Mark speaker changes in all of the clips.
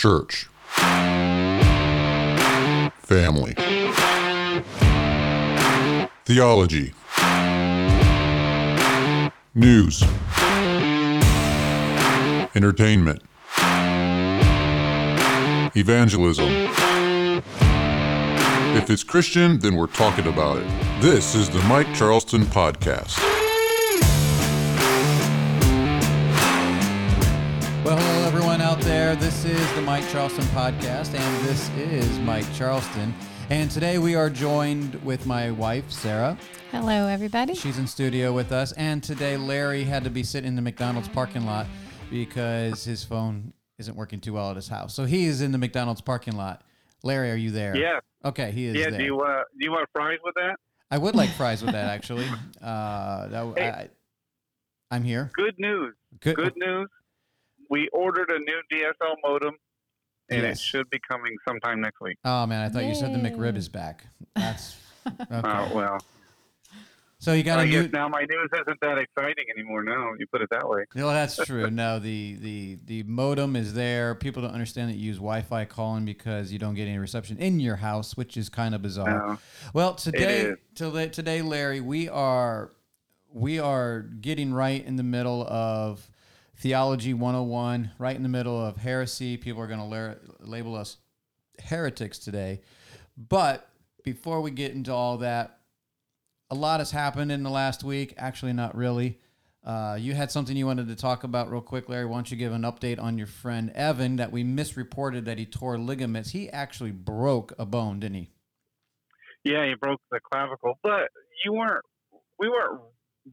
Speaker 1: church, family, theology, news, entertainment, evangelism. If it's Christian, then we're talking about it. This is the Mike Charleston Podcast.
Speaker 2: This is the Mike Charleston podcast, and this is Mike Charleston. And today we are joined with my wife, Sarah.
Speaker 3: Hello, everybody.
Speaker 2: She's in studio with us. And today Larry had to be sitting in the McDonald's parking lot because his phone isn't working too well at his house. So he is in the McDonald's parking lot. Larry, are you there?
Speaker 4: Yeah.
Speaker 2: Okay, he is
Speaker 4: Yeah.
Speaker 2: there.
Speaker 4: Do you uh, do you want fries with that?
Speaker 2: I would like fries with that, actually. Uh, that,
Speaker 4: Hey.
Speaker 2: I, I'm here.
Speaker 4: Good news.
Speaker 2: Good.
Speaker 4: Good news. We ordered a new DSL modem, and
Speaker 2: Yes.
Speaker 4: it should be coming sometime next week.
Speaker 2: Oh man, I thought you said the McRib is back. That's okay.
Speaker 4: Uh, well,
Speaker 2: so you got
Speaker 4: I
Speaker 2: a new.
Speaker 4: now my news isn't that exciting anymore. Now you put it that way.
Speaker 2: No, that's true. No, the, the the modem is there. People don't understand that you use Wi-Fi calling because you don't get any reception in your house, which is kind of bizarre.
Speaker 4: No.
Speaker 2: Well, today, today, today, Larry, we are we are getting right in the middle of theology 101, right in the middle of heresy. People are going to la- label us heretics today. But before we get into all that, a lot has happened in the last week. Actually, not really. Uh, you had something you wanted to talk about real quick, Larry. Why don't you give an update on your friend Evan that we misreported that he tore ligaments? He actually broke a bone, didn't he?
Speaker 4: Yeah, he broke the clavicle, but you weren't. We weren't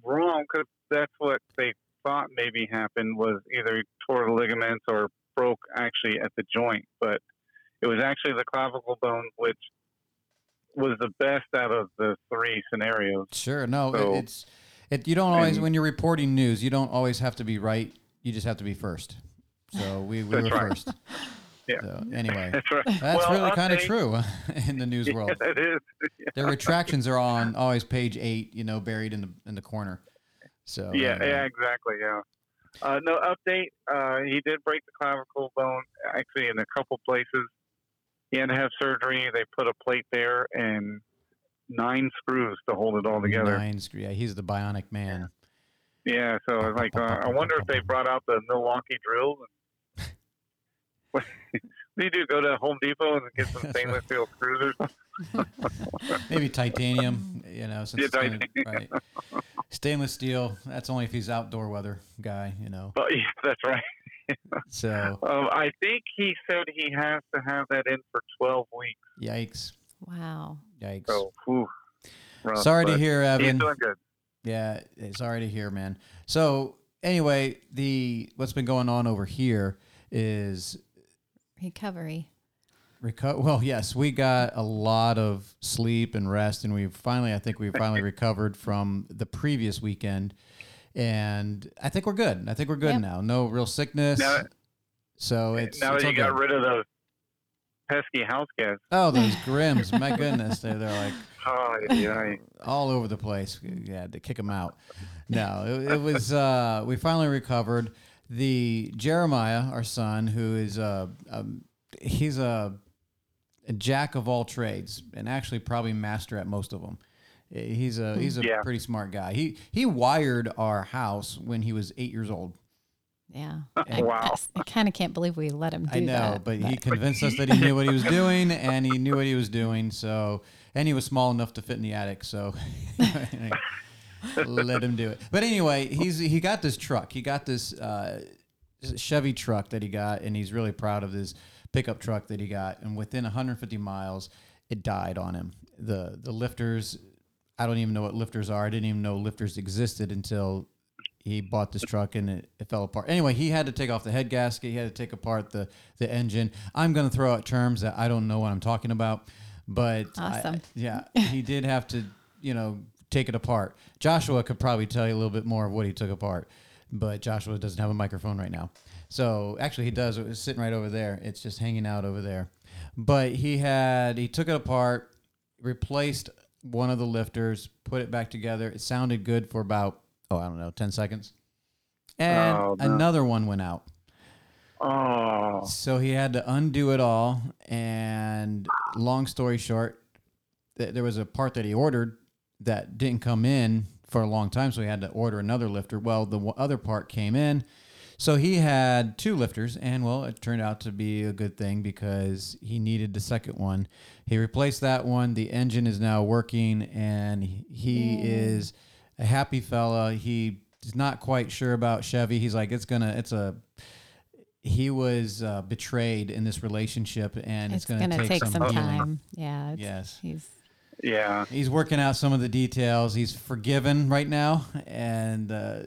Speaker 4: wrong because that's what they thought maybe happened was either he tore the ligaments or broke actually at the joint, but it was actually the clavicle bone, which was the best out of the three scenarios.
Speaker 2: Sure. No, it- it's it. You don't always
Speaker 4: And-
Speaker 2: when you're reporting news, you don't always have to be right. You just have to be first. So we, we were
Speaker 4: right.
Speaker 2: first.
Speaker 4: Yeah.
Speaker 2: So anyway,
Speaker 4: That's right.
Speaker 2: that's
Speaker 4: Well,
Speaker 2: really kind of true in the news world.
Speaker 4: Yeah, it is.
Speaker 2: Their retractions are on always page eight. You know, buried in the in the corner. So
Speaker 4: Yeah,
Speaker 2: anyway.
Speaker 4: yeah, exactly. Yeah. Uh, no update. Uh, he did break the clavicle bone actually in a couple places. He had to have surgery. They put a plate there and nine screws to hold it all together.
Speaker 2: Nine screw. Yeah, he's the bionic man.
Speaker 4: Yeah. So it's like, uh, I wonder if they brought out the Milwaukee drills. And do you do? Go to Home Depot and get some stainless steel screws or something?
Speaker 2: Maybe titanium. You know, since
Speaker 4: Yeah,
Speaker 2: it's gonna-
Speaker 4: titanium.
Speaker 2: right. Stainless steel. That's only if he's outdoor weather guy. You know.
Speaker 4: But yeah, that's right.
Speaker 2: So
Speaker 4: Um, I think he said he has to have that in for 12 weeks.
Speaker 2: yikes,
Speaker 3: Wow.
Speaker 2: yikes.
Speaker 4: So, whew, rough,
Speaker 2: Sorry to
Speaker 4: but
Speaker 2: hear,
Speaker 4: He's
Speaker 2: Evan.
Speaker 4: doing good.
Speaker 2: Yeah, eh, sorry to hear, man. So anyway, the what's been going on over here is
Speaker 3: Recovery.
Speaker 2: reco- Well, yes, we got a lot of sleep and rest, and we finally, I think we finally recovered from the previous weekend, and I think we're good. I think we're good
Speaker 3: Yep.
Speaker 2: now. No real sickness.
Speaker 4: Now-
Speaker 2: so it's
Speaker 4: now
Speaker 2: it's
Speaker 4: that
Speaker 2: all
Speaker 4: you got rid of those pesky house guests.
Speaker 2: Oh, those Grims! My goodness, they're they're like
Speaker 4: Oh, yeah.
Speaker 2: all over the place. Yeah, to kick them out. No, it, it was. Uh, we finally recovered. The Jeremiah, our son, who is uh, um, he's a, a jack of all trades, and actually probably master at most of them. He's a he's a
Speaker 4: Yeah.
Speaker 2: pretty smart guy. He he wired our house when he was eight years old.
Speaker 3: Yeah.
Speaker 4: Wow.
Speaker 3: I, kind of can't believe we let him do that.
Speaker 2: I know,
Speaker 3: that.
Speaker 2: but he convinced us that he knew what he was doing, and he knew what he was doing. So, and he was small enough to fit in the attic. So, let him do it. But anyway, he's he got this truck. He got this uh, Chevy truck that he got, and he's really proud of this pickup truck that he got. And within 150 miles, it died on him. the The lifters, I don't even know what lifters are. I didn't even know lifters existed until he bought this truck and it, it fell apart. Anyway, he had to take off the head gasket. He had to take apart the, the engine. I'm going to throw out terms that I don't know what I'm talking about, but I-
Speaker 3: Awesome.
Speaker 2: yeah, he did have to, you know, take it apart. Joshua could probably tell you a little bit more of what he took apart, but Joshua doesn't have a microphone right now. So actually, he does. It was sitting right over there. It's just hanging out over there. But he had he took it apart, replaced one of the lifters, put it back together. It sounded good for about oh I don't know ten seconds, and
Speaker 4: Oh, no.
Speaker 2: another one went out.
Speaker 4: Oh,
Speaker 2: So he had to undo it all. And long story short, th- there was a part that he ordered that didn't come in for a long time. So he had to order another lifter. Well, the w- other part came in. So he had two lifters, and well, it turned out to be a good thing because he needed the second one. He replaced that one. The engine is now working, and he- is a happy fella. He is not quite sure about Chevy. He's like, it's gonna, it's a. He was uh, betrayed in this relationship, and it's,
Speaker 3: It's
Speaker 2: going to
Speaker 3: to take some
Speaker 2: healing.
Speaker 3: time. Yeah.
Speaker 2: Yes.
Speaker 3: He's
Speaker 4: Yeah.
Speaker 2: He's working out some of the details. He's forgiven right now, and uh,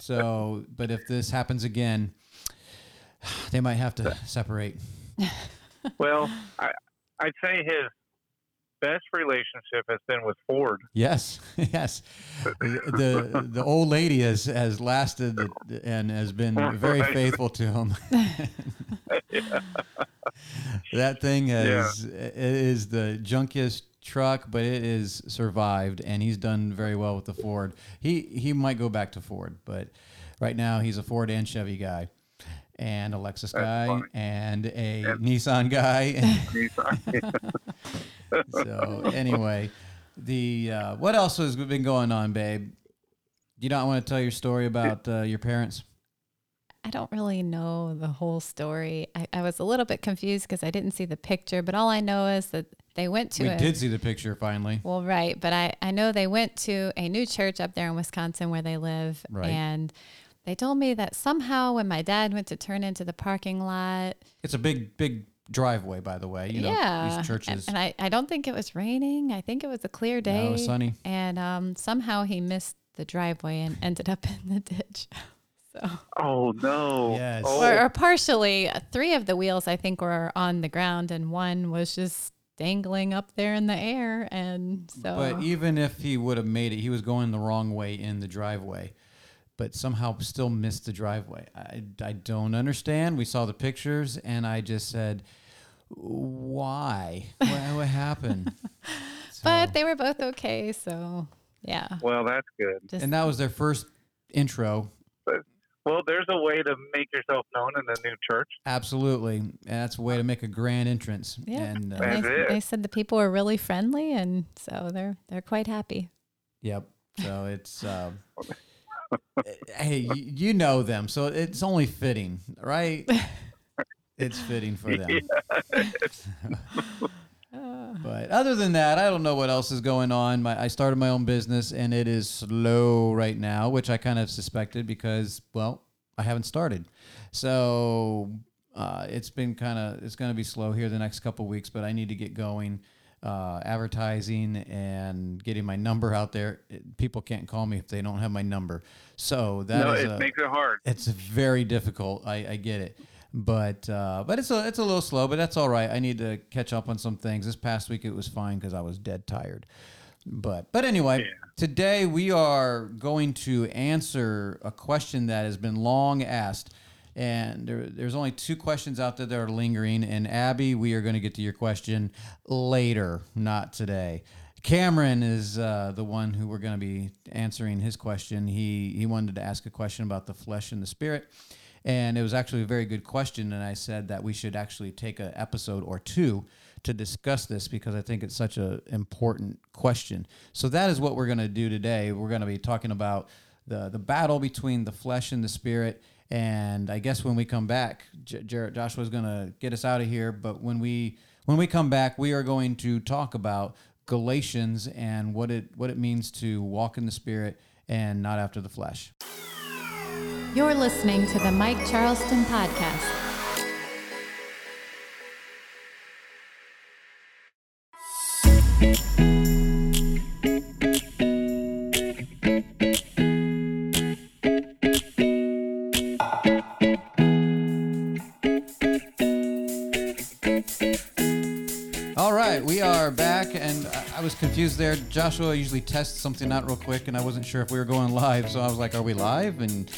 Speaker 2: so. But if this happens again, they might have to separate.
Speaker 4: Well, I, I'd say his best relationship has been with Ford.
Speaker 2: Yes, yes. The the old lady has has lasted and has been very faithful to him. that thing has it is the junkiest truck, but it is survived, and he's done very well with the Ford. He he might go back to Ford, but right now he's a Ford and Chevy guy. And a Lexus guy and a
Speaker 4: Yeah.
Speaker 2: Nissan guy. And
Speaker 4: He's-
Speaker 2: so anyway, the uh, what else has been going on, babe? Do you don't want to tell your story about uh, your parents?
Speaker 3: I don't really know the whole story. I, I was a little bit confused because I didn't see the picture, but all I know is that they went to
Speaker 2: We
Speaker 3: a,
Speaker 2: did see the picture finally.
Speaker 3: Well, right, but I I know they went to a new church up there in Wisconsin where they live,
Speaker 2: Right.
Speaker 3: and they told me that somehow when my dad went to turn into the parking lot,
Speaker 2: It's a big, big driveway, by the way. You know,
Speaker 3: yeah,
Speaker 2: these churches.
Speaker 3: and, and I I don't think it was raining. I think it was a clear day.
Speaker 2: No, it was sunny.
Speaker 3: and um, somehow he missed the driveway and ended up in the ditch. So,
Speaker 4: oh no.
Speaker 2: Yes.
Speaker 4: Oh,
Speaker 3: or, or partially, uh, three of the wheels I think were on the ground, and one was just dangling up there in the air. And so,
Speaker 2: But even if he would have made it, he was going the wrong way in the driveway, but somehow still missed the driveway. I, I don't understand. We saw the pictures, and I just said, "Why? What, what happened?"
Speaker 3: but they were both okay. So, yeah.
Speaker 4: well, that's good.
Speaker 3: Just,
Speaker 2: and that was their first intro.
Speaker 4: Well, there's a way to make yourself known in a new church.
Speaker 2: Absolutely, and that's a way to make a grand entrance.
Speaker 3: Yeah.
Speaker 2: And uh,
Speaker 4: That's
Speaker 3: they,
Speaker 4: it.
Speaker 3: they said the people were really friendly, and so they're they're quite happy.
Speaker 2: Yep. So it's uh, hey, you, you know them, so it's only fitting, right? It's fitting for them.
Speaker 3: Uh,
Speaker 2: But other than that, I don't know what else is going on. My, I started my own business, and it is slow right now, which I kind of suspected because, well, I haven't started. So uh, it's been kind of it's going to be slow here the next couple weeks, but I need to get going. Uh, advertising and getting my number out there. It- people can't call me if they don't have my number. So that
Speaker 4: no, it
Speaker 2: a-
Speaker 4: makes it hard.
Speaker 2: it's very difficult. I, I get it, but uh, but it's a it's a little slow, but that's all right. I need to catch up on some things. This past week it was fine because I was dead tired. But but anyway,
Speaker 4: Yeah.
Speaker 2: today we are going to answer a question that has been long asked. And there, there's only two questions out there that are lingering. And Abby, we are going to get to your question later, not today. Cameron is uh, the one who we're going to be answering his question. He he wanted to ask a question about the flesh and the spirit, and it was actually a very good question. And I said that we should actually take an episode or two to discuss this because I think it's such an important question. So that is what we're going to do today. We're going to be talking about the the battle between the flesh and the spirit. And I guess when we come back, J- Jarrett Joshua is going to get us out of here. But when we when we come back, we are going to talk about Galatians and what it what it means to walk in the spirit and not after the flesh.
Speaker 3: You're listening to the Mike Charleston podcast.
Speaker 2: All right, we are back, and I- I was confused there. Joshua usually tests something out real quick, and I wasn't sure if we were going live, so I was like, "Are we live?" And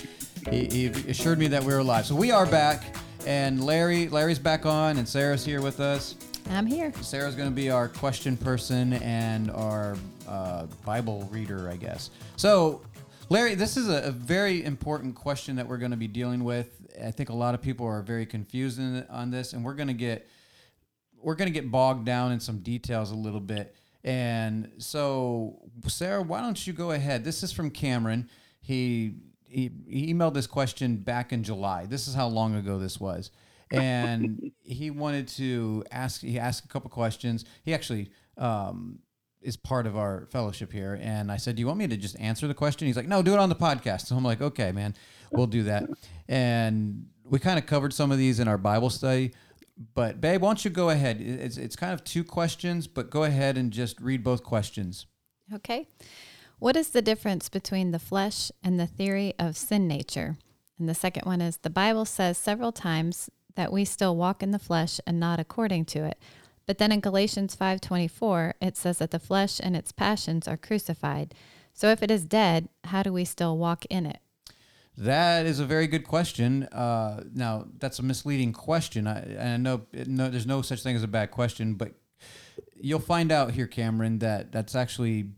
Speaker 2: he, he assured me that we were live. So we are back, and Larry Larry's back on, and Sarah's here with us.
Speaker 3: I'm here.
Speaker 2: Sarah's going to be our question person and our uh, Bible reader, I guess. So, Larry, this is a, a very important question that we're going to be dealing with, I think a lot of people are very confused in, on this, and we're going to get we're going to get bogged down in some details a little bit. And so, Sarah, why don't you go ahead? This is from Cameron. He he, he emailed this question back in July. This is how long ago this was, and he wanted to ask. He asked a couple questions. He actually um, is part of our fellowship here. And I said, Do you want me to just answer the question? He's like, No, do it on the podcast. So I'm like, Okay, man, we'll do that. And we kind of covered some of these in our Bible study. But, babe, why don't you go ahead? It's, it's kind of two questions, but go ahead and just read both questions.
Speaker 3: Okay. What is the difference between the flesh and the theory of sin nature? And the second one is the Bible says several times that we still walk in the flesh and not according to it. But then in Galatians 5:24, it says that the flesh and its passions are crucified. So if it is dead, how do we still walk in it?
Speaker 2: That is a very good question. Uh, now, that's a misleading question. I, I know, no, there's no such thing as a bad question, but you'll find out here, Cameron, that that's actually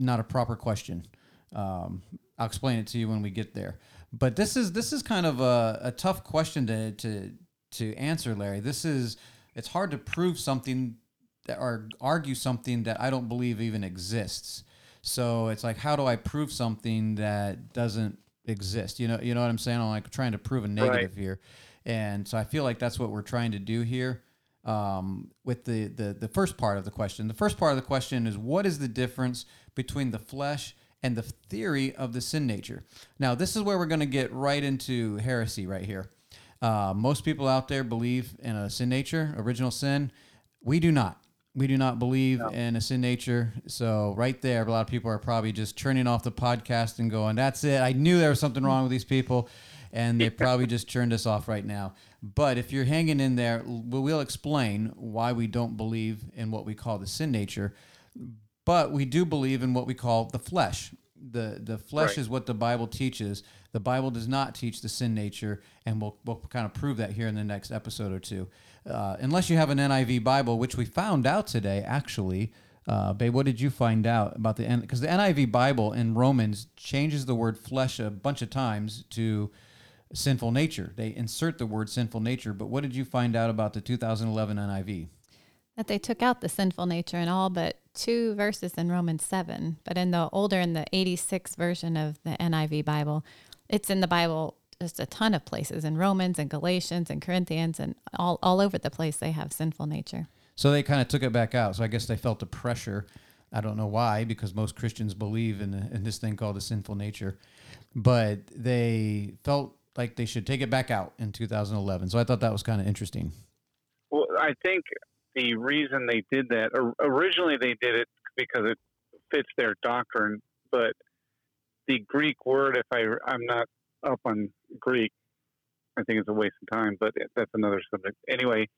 Speaker 2: not a proper question. Um, I'll explain it to you when we get there. But this is this is kind of a, a tough question to to to answer, Larry. This is it's hard to prove something that, or argue something that I don't believe even exists. So it's like, how do I prove something that doesn't exist? You know, you know what I'm saying? I'm like trying to prove a negative right. here, and so I feel like that's what we're trying to do here. Um, with the, the the first part of the question, the first part of the question is, what is the difference between the flesh and the theory of the sin nature? Now, this is where we're going to get right into heresy right here. Uh, most people out there believe in a sin nature, original sin. We do not. We do not believe no. in a sin nature. So right there, a lot of people are probably just turning off the podcast and going, "That's it. I knew there was something wrong with these people," and they probably just turned us off right now. But if you're hanging in there, we'll explain why we don't believe in what we call the sin nature, but we do believe in what we call the flesh. the The flesh right. is what the Bible teaches the Bible does not teach the sin nature, and we'll, we'll kind of prove that here in the next episode or two. Uh, unless you have an NIV Bible, which we found out today, actually. Uh, babe, what did you find out about the N? because the NIV Bible in Romans changes the word flesh a bunch of times to sinful nature. They insert the word sinful nature, but what did you find out about the 2011 NIV?
Speaker 3: That they took out the sinful nature in all but two verses in Romans 7. But in the older, in the 86 version of the NIV Bible, it's in the Bible just a ton of places in Romans and Galatians and Corinthians and all, all over the place they have sinful nature.
Speaker 2: So they kind of took it back out. So I guess they felt the pressure. I don't know why, because most Christians believe in, in this thing called a sinful nature, but they felt like they should take it back out in 2011. So I thought that was kind of interesting.
Speaker 4: Well, I think the reason they did that originally they did it because it fits their doctrine, but the Greek word, if I I'm not up on Greek, I think it's a waste of time, but that's another subject. Anyway,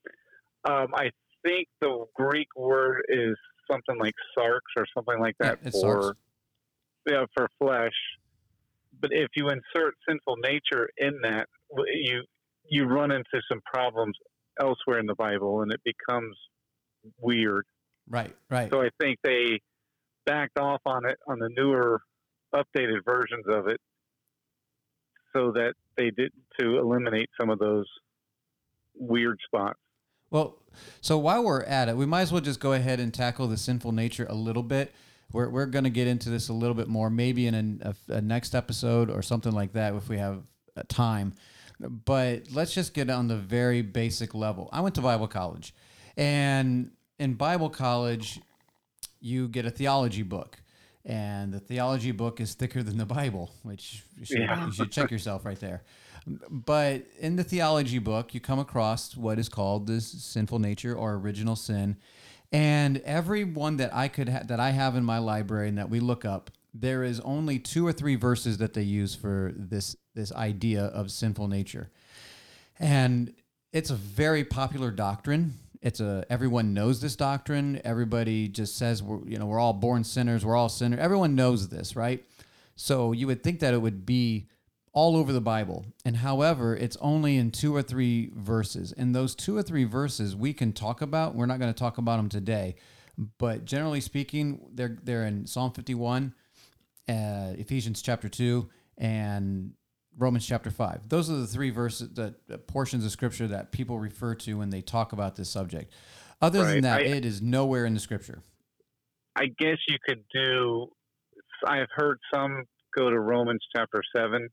Speaker 4: um, I think the Greek word is something like sarx or something like that
Speaker 2: yeah,
Speaker 4: for yeah for flesh. But if you insert sinful nature in that, you you run into some problems elsewhere in the Bible, and it becomes weird.
Speaker 2: Right, right.
Speaker 4: So I think they backed off on it on the newer updated versions of it so that they did to eliminate some of those weird spots.
Speaker 2: Well, so while we're at it, we might as well just go ahead and tackle the sinful nature a little bit. We're, we're going to get into this a little bit more, maybe in a, a, a next episode or something like that if we have uh, time. But let's just get on the very basic level. I went to Bible college, and in Bible college, you get a theology book and the theology book is thicker than the Bible, which you should, yeah. you should check yourself right there. But in the theology book, you come across what is called this sinful nature or original sin, and every one that I could ha- that I have in my library and that we look up, there is only two or three verses that they use for this this idea of sinful nature, and it's a very popular doctrine it's a everyone knows this doctrine. Everybody just says we're you know we're all born sinners. We're all sinners. Everyone knows this, right? So you would think that it would be all over the Bible. And however, it's only in two or three verses. And those two or three verses we can talk about. We're not going to talk about them today, but generally speaking, they're they're in Psalm 51, uh, Ephesians chapter 2, and Romans chapter 5. Those are the three verses, the the portions of scripture that people refer to when they talk about this subject. Other than that,
Speaker 4: I-
Speaker 2: it is nowhere in the scripture.
Speaker 4: I guess you could do. I've heard some go to Romans chapter seven.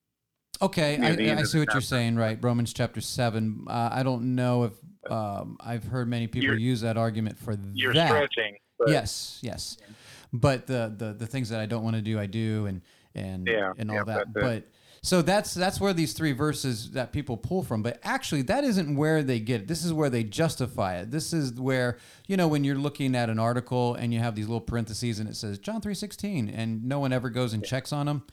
Speaker 2: Okay, I, I see what you're saying, right? Romans chapter 7. Uh, I don't know if um, I've heard many people
Speaker 4: You're-
Speaker 2: use that argument for
Speaker 4: You're
Speaker 2: that.
Speaker 4: stretching. But
Speaker 2: yes, yes. But the, the the things that I don't want to do, I do, and and
Speaker 4: Yeah,
Speaker 2: and all
Speaker 4: yeah,
Speaker 2: that. But so that's that's where these three verses that people pull from. But actually, that isn't where they get it. This is where they justify it. This is where you know when you're looking at an article and you have these little parentheses and it says John three sixteen, and no one ever goes and checks on them.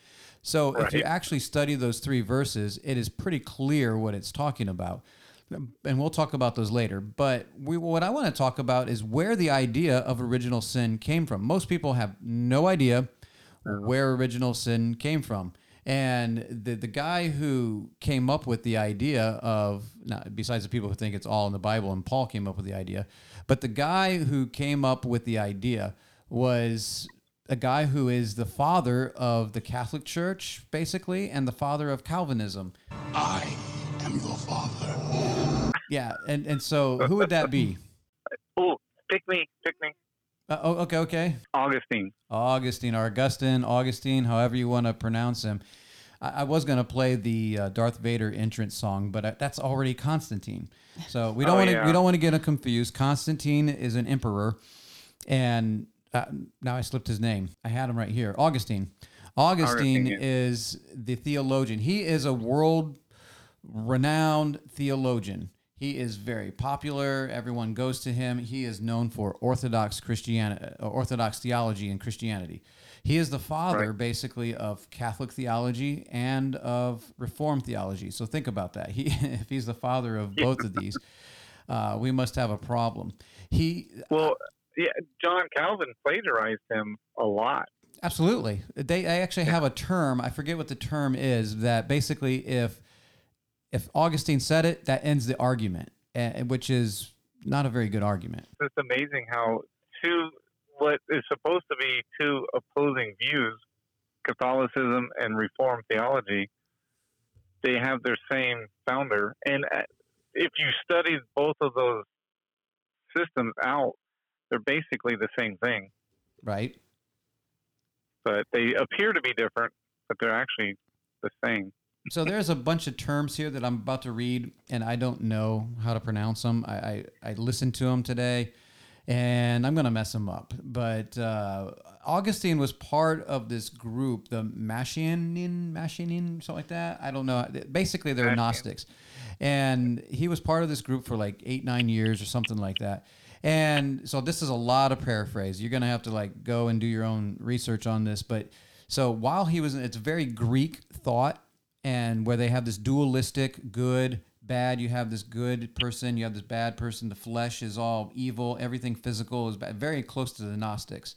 Speaker 2: So if you actually study those three verses, it is pretty clear what it's talking about and we'll talk about those later. But we, what I want to talk about is where the idea of original sin came from. Most people have no idea uh-huh. where original sin came from. And the the guy who came up with the idea of, besides the people who think it's all in the Bible, and Paul came up with the idea, but the guy who came up with the idea was a guy who is the father of the Catholic Church, basically, and the father of Calvinism.
Speaker 5: I am your father.
Speaker 2: Yeah, and and so who would that be?
Speaker 4: oh, pick me, pick me.
Speaker 2: Uh, oh, okay, okay.
Speaker 4: Augustine.
Speaker 2: Augustine, or Augustine, Augustine, however you want to pronounce him. I, I was going to play the uh, Darth Vader entrance song, but uh, that's already Constantine. So we don't
Speaker 4: Oh,
Speaker 2: want to
Speaker 4: yeah.
Speaker 2: we don't want to get him confused. Constantine is an emperor, and uh, now I slipped his name. I had him right here. Augustine. Augustine is the theologian. He is a world renowned theologian. He is very popular. Everyone goes to him. He is known for Orthodox Christianity, Orthodox theology and Christianity. He is the father,
Speaker 4: Right.
Speaker 2: basically, of Catholic theology and of Reformed theology. So think about that. He, if he's the father of both of these, uh, we must have a problem. He
Speaker 4: Well, yeah, John Calvin plagiarized him a lot.
Speaker 2: Absolutely. They, they actually have a term. I forget what the term is. That basically, if if Augustine said it, that ends the argument, which is not a very good argument.
Speaker 4: It's amazing how two what is supposed to be two opposing views, Catholicism and Reformed theology, they have their same founder. And uh, if you study both of those systems out, they're basically the same thing,
Speaker 2: Right?
Speaker 4: but they appear to be different, but they're actually the same.
Speaker 2: So there's a bunch of terms here that I'm about to read, and I don't know how to pronounce them. I I, I listened to them today, and I'm gonna mess them up. But uh, Augustine was part of this group, the Machinin, Machinin, something like that. I don't know. Basically, they're Gnostics, and he was part of this group for like eight, nine years or something like that. And so this is a lot of paraphrase. You're gonna have to like go and do your own research on this. But so while he was, it's very Greek thought and where they have this dualistic good bad you have this good person you have this bad person the flesh is all evil everything physical is bad very close to the gnostics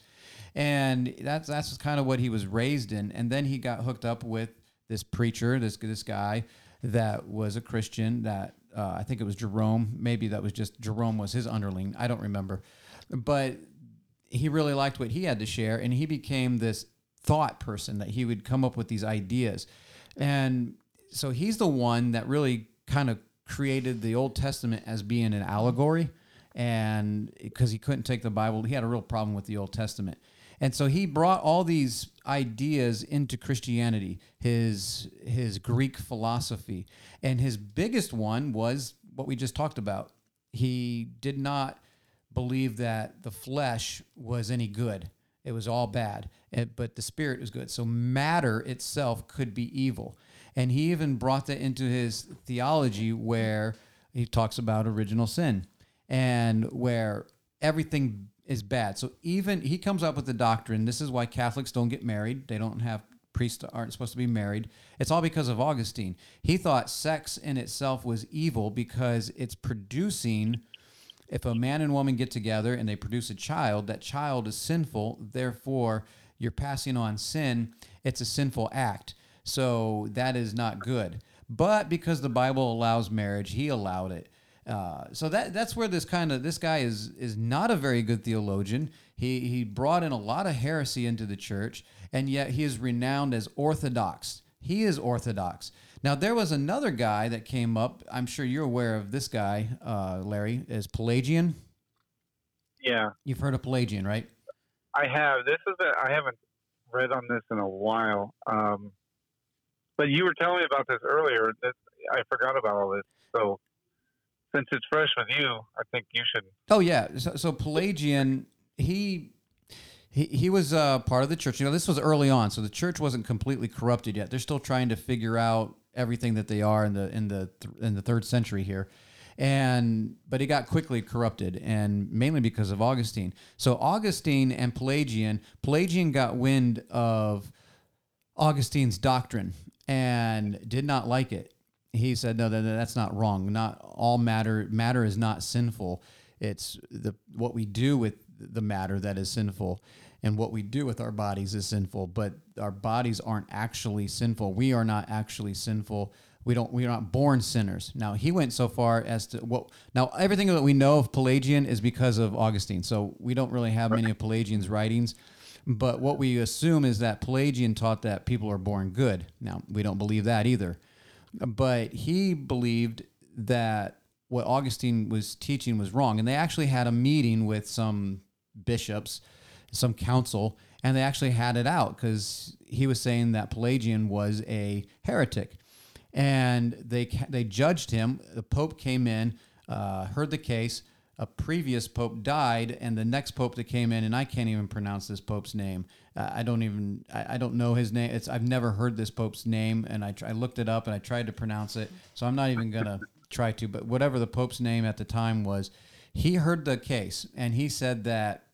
Speaker 2: and that's that's kind of what he was raised in and then he got hooked up with this preacher this this guy that was a christian that uh, i think it was jerome. Maybe that was just jerome was his underling. I don't remember. But he really liked what he had to share and he became this thought person that he would come up with these ideas. And so he's the one that really kind of created the old testament as being an allegory and because he couldn't take the bible. He had a real problem with the old testament and so he brought all these ideas into christianity his his greek philosophy and his biggest one was what we just talked about he did not believe that the flesh was any good. It was all bad, and- but the spirit was good. So matter itself could be evil. And he even brought that into his theology where he talks about original sin and where everything is bad. So even he comes up with the doctrine. This is why Catholics don't get married. They don't have priests aren't supposed to be married. It's all because of Augustine. He thought sex in itself was evil because it's producing if a man and woman get together and they produce a child, that child is sinful. Therefore, you're passing on sin. It's a sinful act. So that is not good. But because the Bible allows marriage, he allowed it. Uh, so that that's where this kind of this guy is is not a very good theologian. He he brought in a lot of heresy into the church, and yet he is renowned as orthodox. He is orthodox. Now there was another guy that came up. I'm sure you're aware of this guy, uh, Larry, is Pelagian.
Speaker 4: Yeah,
Speaker 2: You've heard of Pelagian, right?
Speaker 4: I have. This is a, I haven't read on this in a while. Um, but you were telling me about this earlier. This, I forgot about all this. So since it's fresh with you, I think you should.
Speaker 2: Oh yeah. So, so Pelagian, he he he was uh, part of the church. You know, this was early on, so the church wasn't completely corrupted yet. They're still trying to figure out everything that they are in the in the th- in the third century here. And but it got quickly corrupted, and mainly because of Augustine. So Augustine and Pelagian, Pelagian got wind of Augustine's doctrine and did not like it. He said, "No, that, that's not wrong. Not all matter matter is not sinful. It's the what we do with the matter that is sinful, and what we do with our bodies is sinful. But our bodies aren't actually sinful. We are not actually sinful. We don't. We are not born sinners. Now he went so far as to what. Now everything that we know of Pelagian is because of Augustine. So we don't really have many of Pelagian's writings. But what we assume is that Pelagian taught that people are born good. Now, we don't believe that either. But he believed that what Augustine was teaching was wrong. And they actually had a meeting with some bishops, some council, and they actually had it out because he was saying that Pelagian was a heretic. And they, they judged him. The Pope came in, uh, heard the case, a previous pope died, and the next pope that came in, and I can't even pronounce this pope's name. I don't even I, I don't know his name. It's I've never heard this pope's name, and I, I looked it up and I tried to pronounce it, so I'm not even gonna try to. But whatever the pope's name at the time was, he heard the case and he said that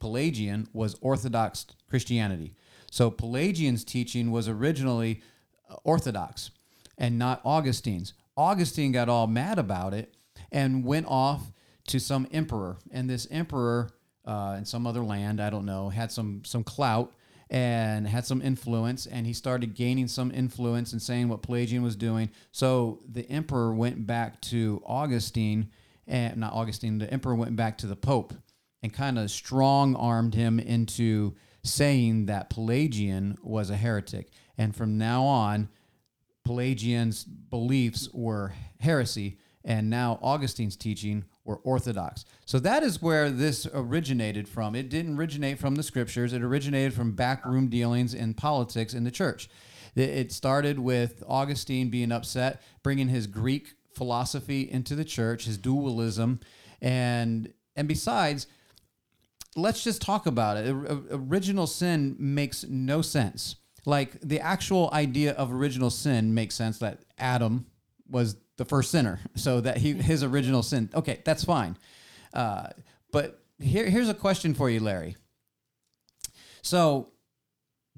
Speaker 2: Pelagian was Orthodox Christianity. So Pelagian's teaching was originally uh, Orthodox and not Augustine's. Augustine got all mad about it and went off to some emperor, and this emperor uh, in some other land, I don't know, had some some clout and had some influence, and he started gaining some influence and saying what Pelagian was doing. So the emperor went back to Augustine, and not Augustine. The emperor went back to the pope and kind of strong armed him into saying that Pelagian was a heretic, and from now on, Pelagian's beliefs were heresy, and now Augustine's teaching orthodox. So that is where this originated from. It didn't originate from the scriptures, it originated from backroom dealings in politics in the church. It- It started with Augustine being upset, bringing his Greek philosophy into the church, his dualism, and and besides, let's just talk about it. Original sin makes no sense. Like the actual idea of original sin makes sense that Adam was the first sinner, so that he his original sin. Okay, that's fine. Uh, but here, here's a question for you, Larry. So,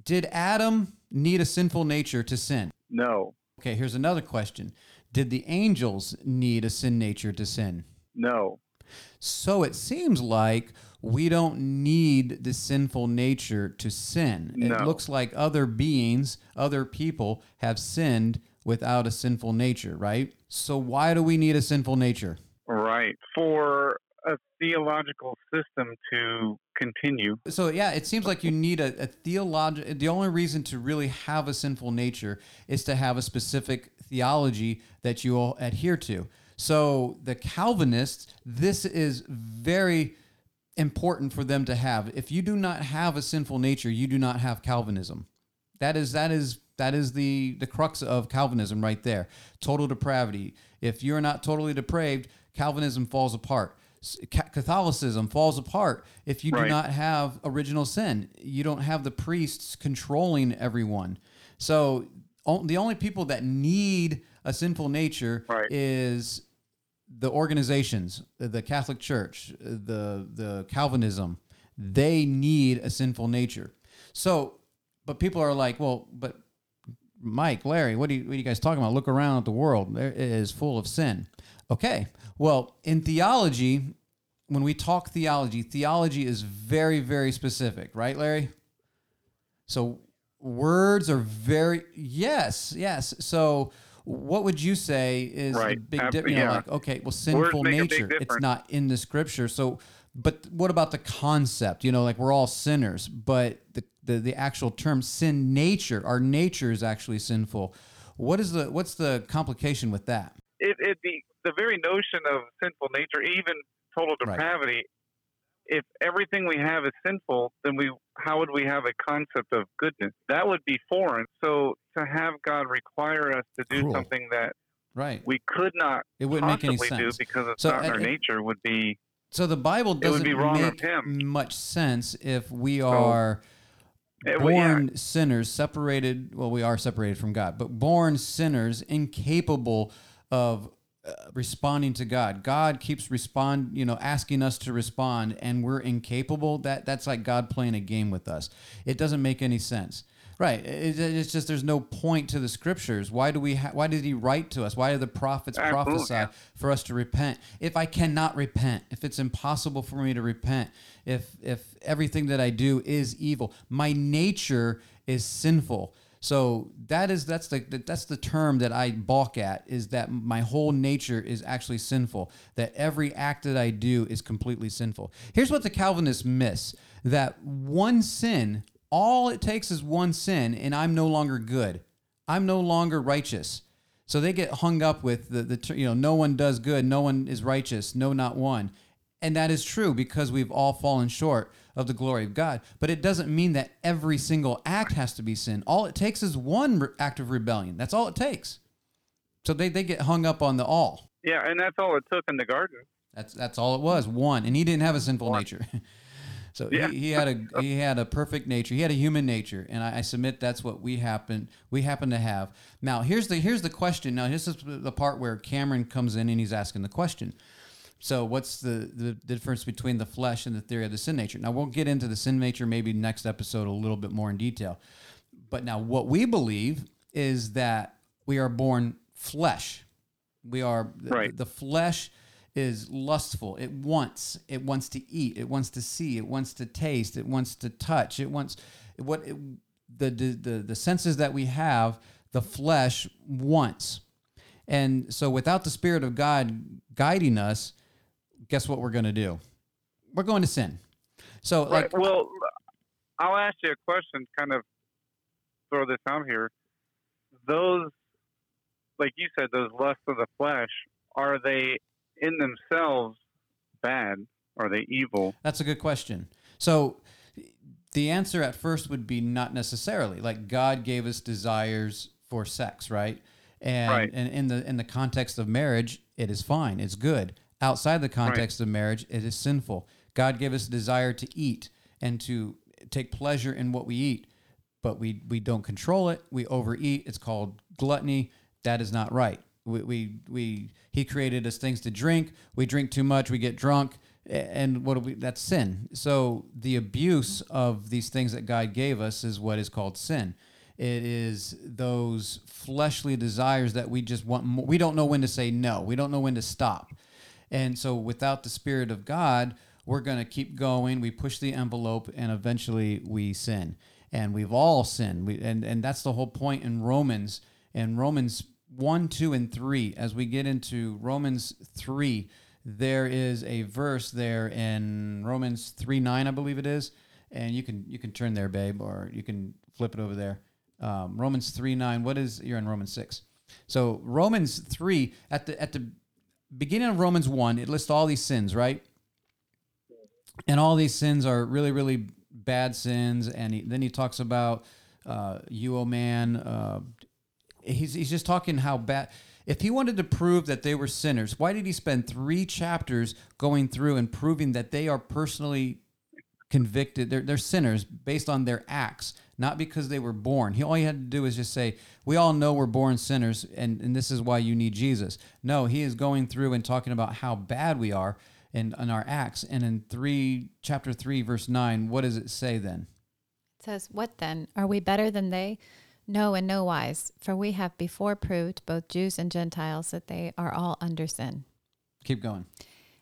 Speaker 2: did Adam need a sinful nature to sin?
Speaker 4: No,
Speaker 2: Okay, here's another question. Did the angels need a sin nature to sin?
Speaker 4: no,
Speaker 2: So it seems like we don't need the sinful nature to sin. It
Speaker 4: No.
Speaker 2: looks like other beings, other people have sinned without a sinful nature, right? So why do we need a sinful nature?
Speaker 4: right. For a theological system to continue,
Speaker 2: So yeah, it seems like you need a, a theological. The only reason to really have a sinful nature is to have a specific theology that you all adhere to. So the Calvinists, this is very important for them to have. If you do not have a sinful nature, you do not have Calvinism. That is that is that is the the crux of Calvinism right there. Total depravity. If you're not totally depraved, Calvinism falls apart. Catholicism falls apart if you do not have original sin. You don't have the priests controlling everyone. So the only people that need a sinful nature
Speaker 4: Right.
Speaker 2: is the organizations, the Catholic Church, the the Calvinism, they need a sinful nature. So, but people are like, well, but Mike, Larry, what are you, what are you guys talking about? Look around at the world; it is full of sin. Okay, well, in theology, when we talk theology, theology is very, very specific, right, Larry? So words are very yes, yes. So what would you say is a
Speaker 4: Right.
Speaker 2: big difference? You know,
Speaker 4: yeah.
Speaker 2: like okay, well, sinful
Speaker 4: make a big
Speaker 2: nature, it's not in the scripture. So, but what about the concept? You know, like we're all sinners, but the the, the actual term sin nature, our nature is actually sinful. What is the what's the complication with that?
Speaker 4: It, it the the very notion of sinful nature, even total
Speaker 2: Right.
Speaker 4: depravity. If everything we have is sinful, then we how would we have a concept of goodness? That would be foreign. So to have God require us to do
Speaker 2: Cruel.
Speaker 4: something that
Speaker 2: Right.
Speaker 4: we could not
Speaker 2: It wouldn't make any
Speaker 4: possibly do
Speaker 2: sense.
Speaker 4: because it's
Speaker 2: So,
Speaker 4: not in our
Speaker 2: uh,
Speaker 4: nature would be
Speaker 2: So the Bible doesn't
Speaker 4: be wrong of
Speaker 2: make
Speaker 4: him.
Speaker 2: much sense if we are
Speaker 4: yeah.
Speaker 2: Born sinners, separated. Well, we are separated from God, but born sinners, incapable of uh, responding to God. God keeps respond, you know, asking us to respond, and we're incapable. That that's like God playing a game with us. It doesn't make any sense. Right. It, uh, it's just there's no point to the scriptures. Why do we? Ha- why did He write to us? Why do the prophets
Speaker 4: Absolutely.
Speaker 2: prophesy for us to repent? If I cannot repent, if it's impossible for me to repent, if if everything that I do is evil, my nature is sinful. So that is that's the that's the term that I balk at is that my whole nature is actually sinful. That every act that I do is completely sinful. Here's what the Calvinists miss: that one sin, all it takes is one sin, and I'm no longer good. I'm no longer righteous. So they get hung up with the, the you know no one does good, no one is righteous, no not one. And that is true because we've all fallen short of the glory of God. But it doesn't mean that every single act has to be sin. All it takes is one act of rebellion. That's all it takes. So they, they get hung up on the all.
Speaker 4: yeah, and that's all it took in the garden.
Speaker 2: That's that's all it was. One, and he didn't have a sinful
Speaker 4: One.
Speaker 2: nature. so
Speaker 4: Yeah.
Speaker 2: he, he had a he had a perfect nature. He had a human nature, and I, I submit that's what we happen we happen to have. Now here's the here's the question. Now this is the part where Cameron comes in and he's asking the question. So what's the, the difference between the flesh and the theory of the sin nature? Now we'll get into the sin nature maybe next episode a little bit more in detail. But now what we believe is that we are born flesh. We are
Speaker 4: Right.
Speaker 2: the flesh is lustful. It wants. It wants to eat. It wants to see. It wants to taste. It wants to touch. It wants what it, the, the the the senses that we have. The flesh wants, and so without the spirit of God guiding us, guess what we're going to do? We're going to sin. So
Speaker 4: Right.
Speaker 2: like
Speaker 4: well, I'll ask you a question. Kind of throw this out here. Those, like you said, those lusts of the flesh, are they in themselves bad? Are they evil?
Speaker 2: That's a good question. So the answer at first would be not necessarily. Like God gave us desires for sex, right? And
Speaker 4: Right.
Speaker 2: and in the in the context of marriage, it is fine. It's good. Outside the context of marriage, it is sinful. God gave us a desire to eat and to take pleasure in what we eat, but we we don't control it. We overeat. It's called gluttony. That is not right. We we, we he created us things to drink. We drink too much. We get drunk and what do we that's sin so the abuse of these things that god gave us is what is called sin it is those fleshly desires that we just want more. we don't know when to say no we don't know when to stop and so without the spirit of god we're going to keep going we push the envelope and eventually we sin and we've all sinned we, and and that's the whole point in romans in romans 1 2 and 3 as we get into romans 3 there is a verse there in Romans 3 9, I believe it is. And you can you can turn there, babe, or you can flip it over there. Um, Romans 3 9. What is you're in Romans 6. So Romans 3, at the at the beginning of Romans 1, it lists all these sins, right? And all these sins are really, really bad sins. And he, then he talks about uh, you, oh man. Uh, he's, he's just talking how bad. If he wanted to prove that they were sinners, why did he spend three chapters going through and proving that they are personally convicted? They're, they're sinners based on their acts, not because they were born. He all he had to do is just say, "We all know we're born sinners, and, and this is why you need Jesus." No, he is going through and talking about how bad we are in, in our acts. And in three, chapter three, verse nine, what does it say then?
Speaker 3: It says, What then? Are we better than they? No, in no wise. For we have before proved, both Jews and Gentiles, that they are all under sin.
Speaker 2: Keep going.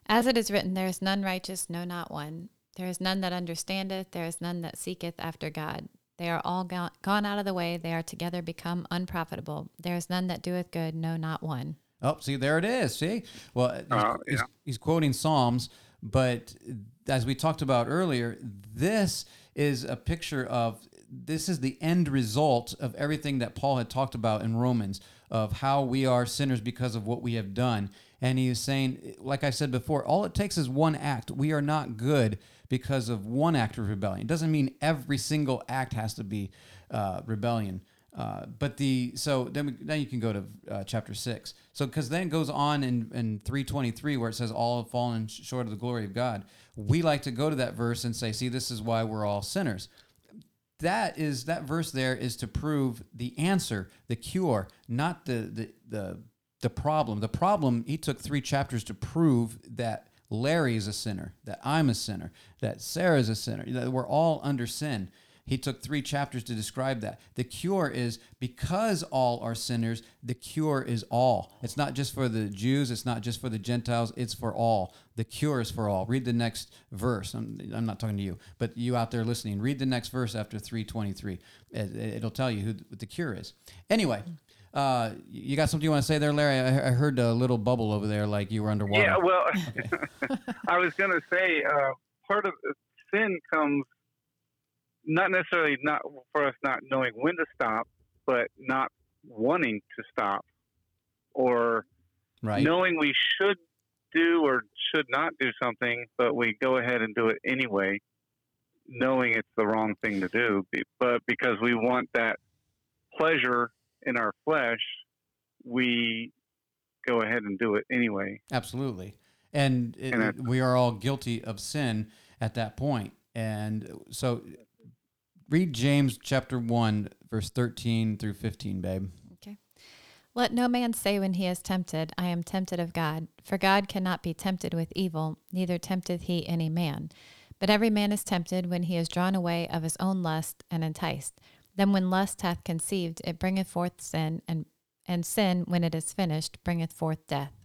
Speaker 3: As it is written, There is none righteous, no, not one. There is none that understandeth, there is none that seeketh after God. They are all gone, gone out of the way, they are together become unprofitable. There is none that doeth good, no, not one.
Speaker 2: Oh, see, there it is. See, well, he's,
Speaker 4: Oh,
Speaker 2: he's, he's quoting Psalms, but as we talked about earlier, this is a picture of this is the end result of everything that Paul had talked about in Romans of how we are sinners because of what we have done. And he is saying, like I said before, all it takes is one act. We are not good because of one act of rebellion. It doesn't mean every single act has to be uh, rebellion. Uh, but the so then we, then you can go to uh, chapter six. So because then it goes on in in three twenty three where it says all have fallen short of the glory of God. We like to go to that verse and say, see, this is why we're all sinners. That is that verse there is to prove the answer, the cure, not the the the the problem. The problem he took three chapters to prove that Larry is a sinner, that I'm a sinner, that Sarah is a sinner, that we're all under sin. He took three chapters to describe that. The cure is because all are sinners, the cure is all. It's not just for the Jews, it's not just for the Gentiles, it's for all. The cure is for all. Read the next verse. I'm, I'm not talking to you, but you out there listening, read the next verse after 323. It, will tell you who the cure is. Anyway, uh, you got something you want to say there, Larry? I, I, heard a little bubble over there, like you were underwater.
Speaker 4: Yeah, well. I was going to say uh, part of sin comes not necessarily not for us not knowing when to stop, but not wanting to stop, or right. knowing we should do or should not do something, but we go ahead and do it anyway, knowing it's the wrong thing to do, but because we want that pleasure in our flesh, we go ahead and do it anyway.
Speaker 2: Absolutely. And, it, and we are all guilty of sin at that point. And so read James chapter 1, verse 13 through 15, babe.
Speaker 3: Okay. Let no man say when he is tempted, I am tempted of God. For God cannot be tempted with evil, neither tempteth he any man. But every man is tempted when he is drawn away of his own lust and enticed. Then when lust hath conceived, it bringeth forth sin, and, and sin, when it is finished, bringeth forth death.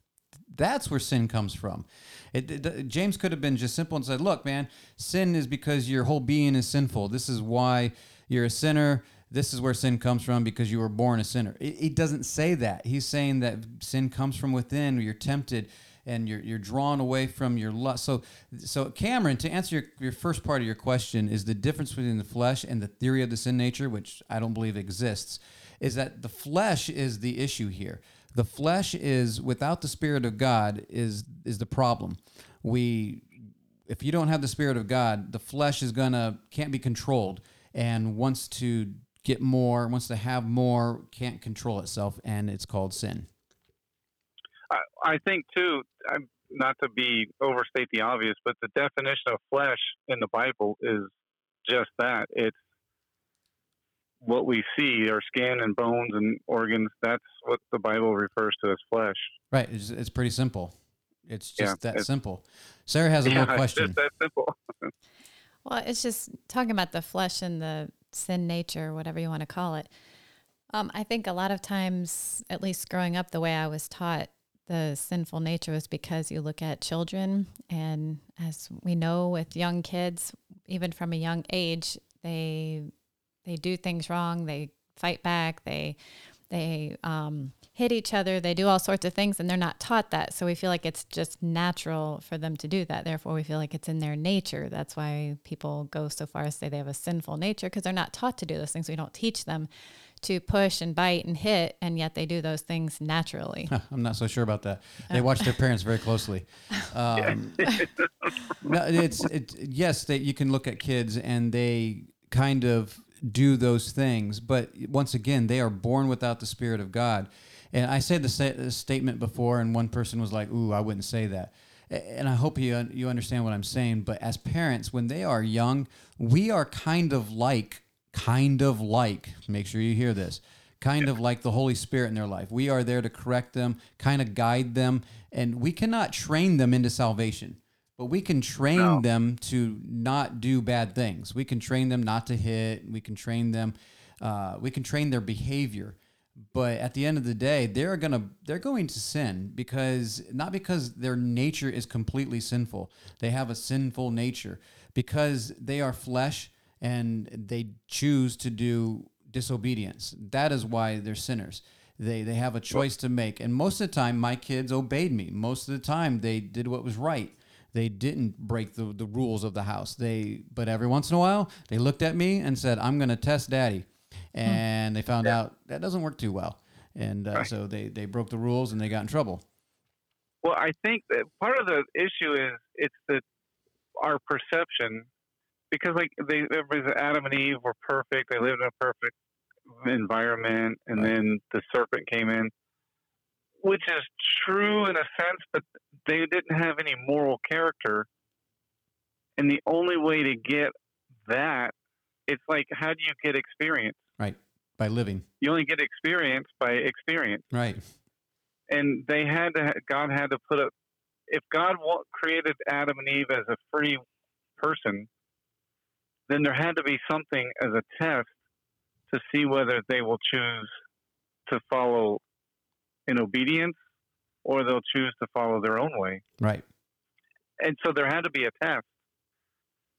Speaker 2: That's where sin comes from. It, it, James could have been just simple and said, "Look, man, sin is because your whole being is sinful. This is why you're a sinner. This is where sin comes from because you were born a sinner." It, doesn't say that. He's saying that sin comes from within. You're tempted and you're, you're drawn away from your lust. So, so Cameron, to answer your, your first part of your question, is the difference between the flesh and the theory of the sin nature, which I don't believe exists, is that the flesh is the issue here. The flesh is without the spirit of God is is the problem. We if you don't have the spirit of God, the flesh is gonna can't be controlled and wants to get more, wants to have more, can't control itself, and it's called sin.
Speaker 4: I, I think too. I'm not to be overstate the obvious, but the definition of flesh in the Bible is just that. It's what we see, our skin and bones and organs, that's what the Bible refers to as flesh.
Speaker 2: Right. It's, it's pretty simple. It's just yeah, that simple. Sarah has a yeah, more question.
Speaker 4: It's that simple.
Speaker 3: well, it's just talking about the flesh and the sin nature, whatever you want to call it. Um, I think a lot of times, at least growing up, the way I was taught the sinful nature was because you look at children, and as we know with young kids, even from a young age, they they do things wrong, they fight back, they they um, hit each other, they do all sorts of things, and they're not taught that. So we feel like it's just natural for them to do that. Therefore, we feel like it's in their nature. That's why people go so far as to say they have a sinful nature because they're not taught to do those things. We don't teach them to push and bite and hit, and yet they do those things naturally.
Speaker 2: I'm not so sure about that. They watch their parents very closely. Um, no, it's it, yes, that you can look at kids and they kind of do those things. But once again, they are born without the Spirit of God. And I said the, the statement before, and one person was like, "Ooh, I wouldn't say that." And I hope you you understand what I'm saying. But as parents, when they are young, we are kind of like, kind of like. Make sure you hear this. Kind of like the Holy Spirit in their life. We are there to correct them, kind of guide them, and we cannot train them into salvation. But we can train no. them to not do bad things. We can train them not to hit. We can train them. Uh, we can train their behavior. But at the end of the day, they're gonna they're going to sin because not because their nature is completely sinful. They have a sinful nature because they are flesh and they choose to do disobedience. That is why they're sinners. They they have a choice to make. And most of the time, my kids obeyed me. Most of the time, they did what was right they didn't break the, the rules of the house. They but every once in a while they looked at me and said, "I'm going to test Daddy," and they found out that doesn't work too well, and uh,
Speaker 4: Right.
Speaker 2: so they they broke the rules and they got in trouble.
Speaker 4: Well, I think that part of the issue is it's the our perception because like they everybody's Adam and Eve were perfect. They lived in a perfect environment, and
Speaker 2: Right.
Speaker 4: then the serpent came in, which is true in a sense, but they didn't have any moral character. And the only way to get that, it's like how do you get experience?
Speaker 2: Right by living.
Speaker 4: You only get experience by experience
Speaker 2: Right.
Speaker 4: and they had to god had to put up if god created adam and eve as a free person then there had to be something as a test to see whether they will choose to follow in obedience or they'll choose to follow their own way
Speaker 2: Right.
Speaker 4: and so there had to be a test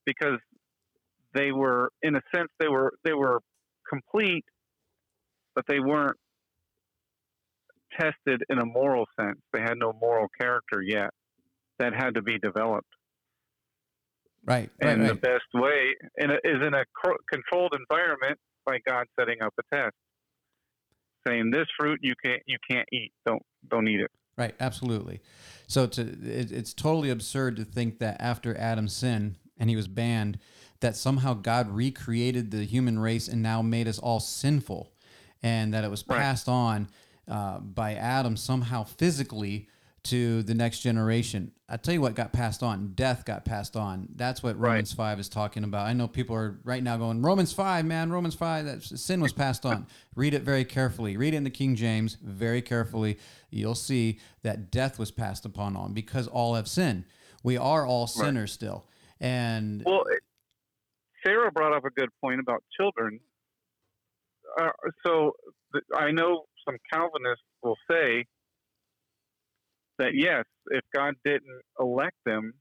Speaker 4: because they were in a sense they were they were complete but they weren't tested in a moral sense they had no moral character yet that had to be developed
Speaker 2: Right. Right.
Speaker 4: and the
Speaker 2: right.
Speaker 4: best way in a, is in a cro- controlled environment by god setting up a test saying this fruit you can't you can't eat don't don't eat it
Speaker 2: Right, absolutely. So to it, it's totally absurd to think that after Adam's sin and he was banned, that somehow God recreated the human race and now made us all sinful, and that it was
Speaker 4: Right.
Speaker 2: passed on uh, by Adam somehow physically to the next generation. I tell you what got passed on. Death got passed on. That's what
Speaker 4: Right.
Speaker 2: Romans five is talking about. I know people are right now going Romans five, man. Romans five. That sin was passed on. Read it very carefully. Read it in the King James very carefully. You'll see that death was passed upon on because all have sinned. We are all sinners still. And
Speaker 4: Well, Sarah brought up a good point about children. Uh, so th- I know some Calvinists will say that yes, if God didn't elect them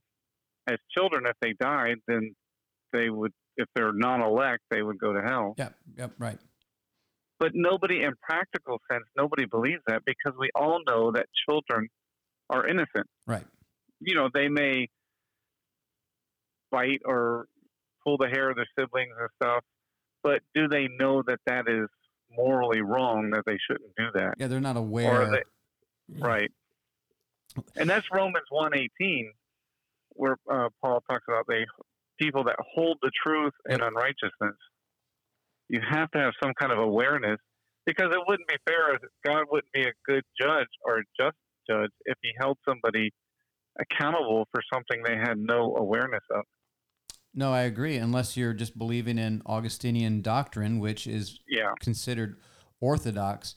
Speaker 4: as children, if they died, then they would. If they're non-elect, they would go to hell.
Speaker 2: yep, yep, right.
Speaker 4: But nobody, in practical sense, nobody believes that because we all know that children are innocent.
Speaker 2: Right.
Speaker 4: you know, they may bite or pull the hair of their siblings and stuff, but do they know that that is morally wrong that they shouldn't do that?
Speaker 2: Yeah, they're not aware.
Speaker 4: are they, right. And that's Romans 118 where uh, Paul talks about they people that hold the truth in
Speaker 2: Yep.
Speaker 4: unrighteousness. You have to have some kind of awareness because it wouldn't be fair. God wouldn't be a good judge or a just judge if he held somebody accountable for something they had no awareness of.
Speaker 2: No, I agree. Unless you're just believing in Augustinian doctrine, which is
Speaker 4: Yeah.
Speaker 2: considered orthodox.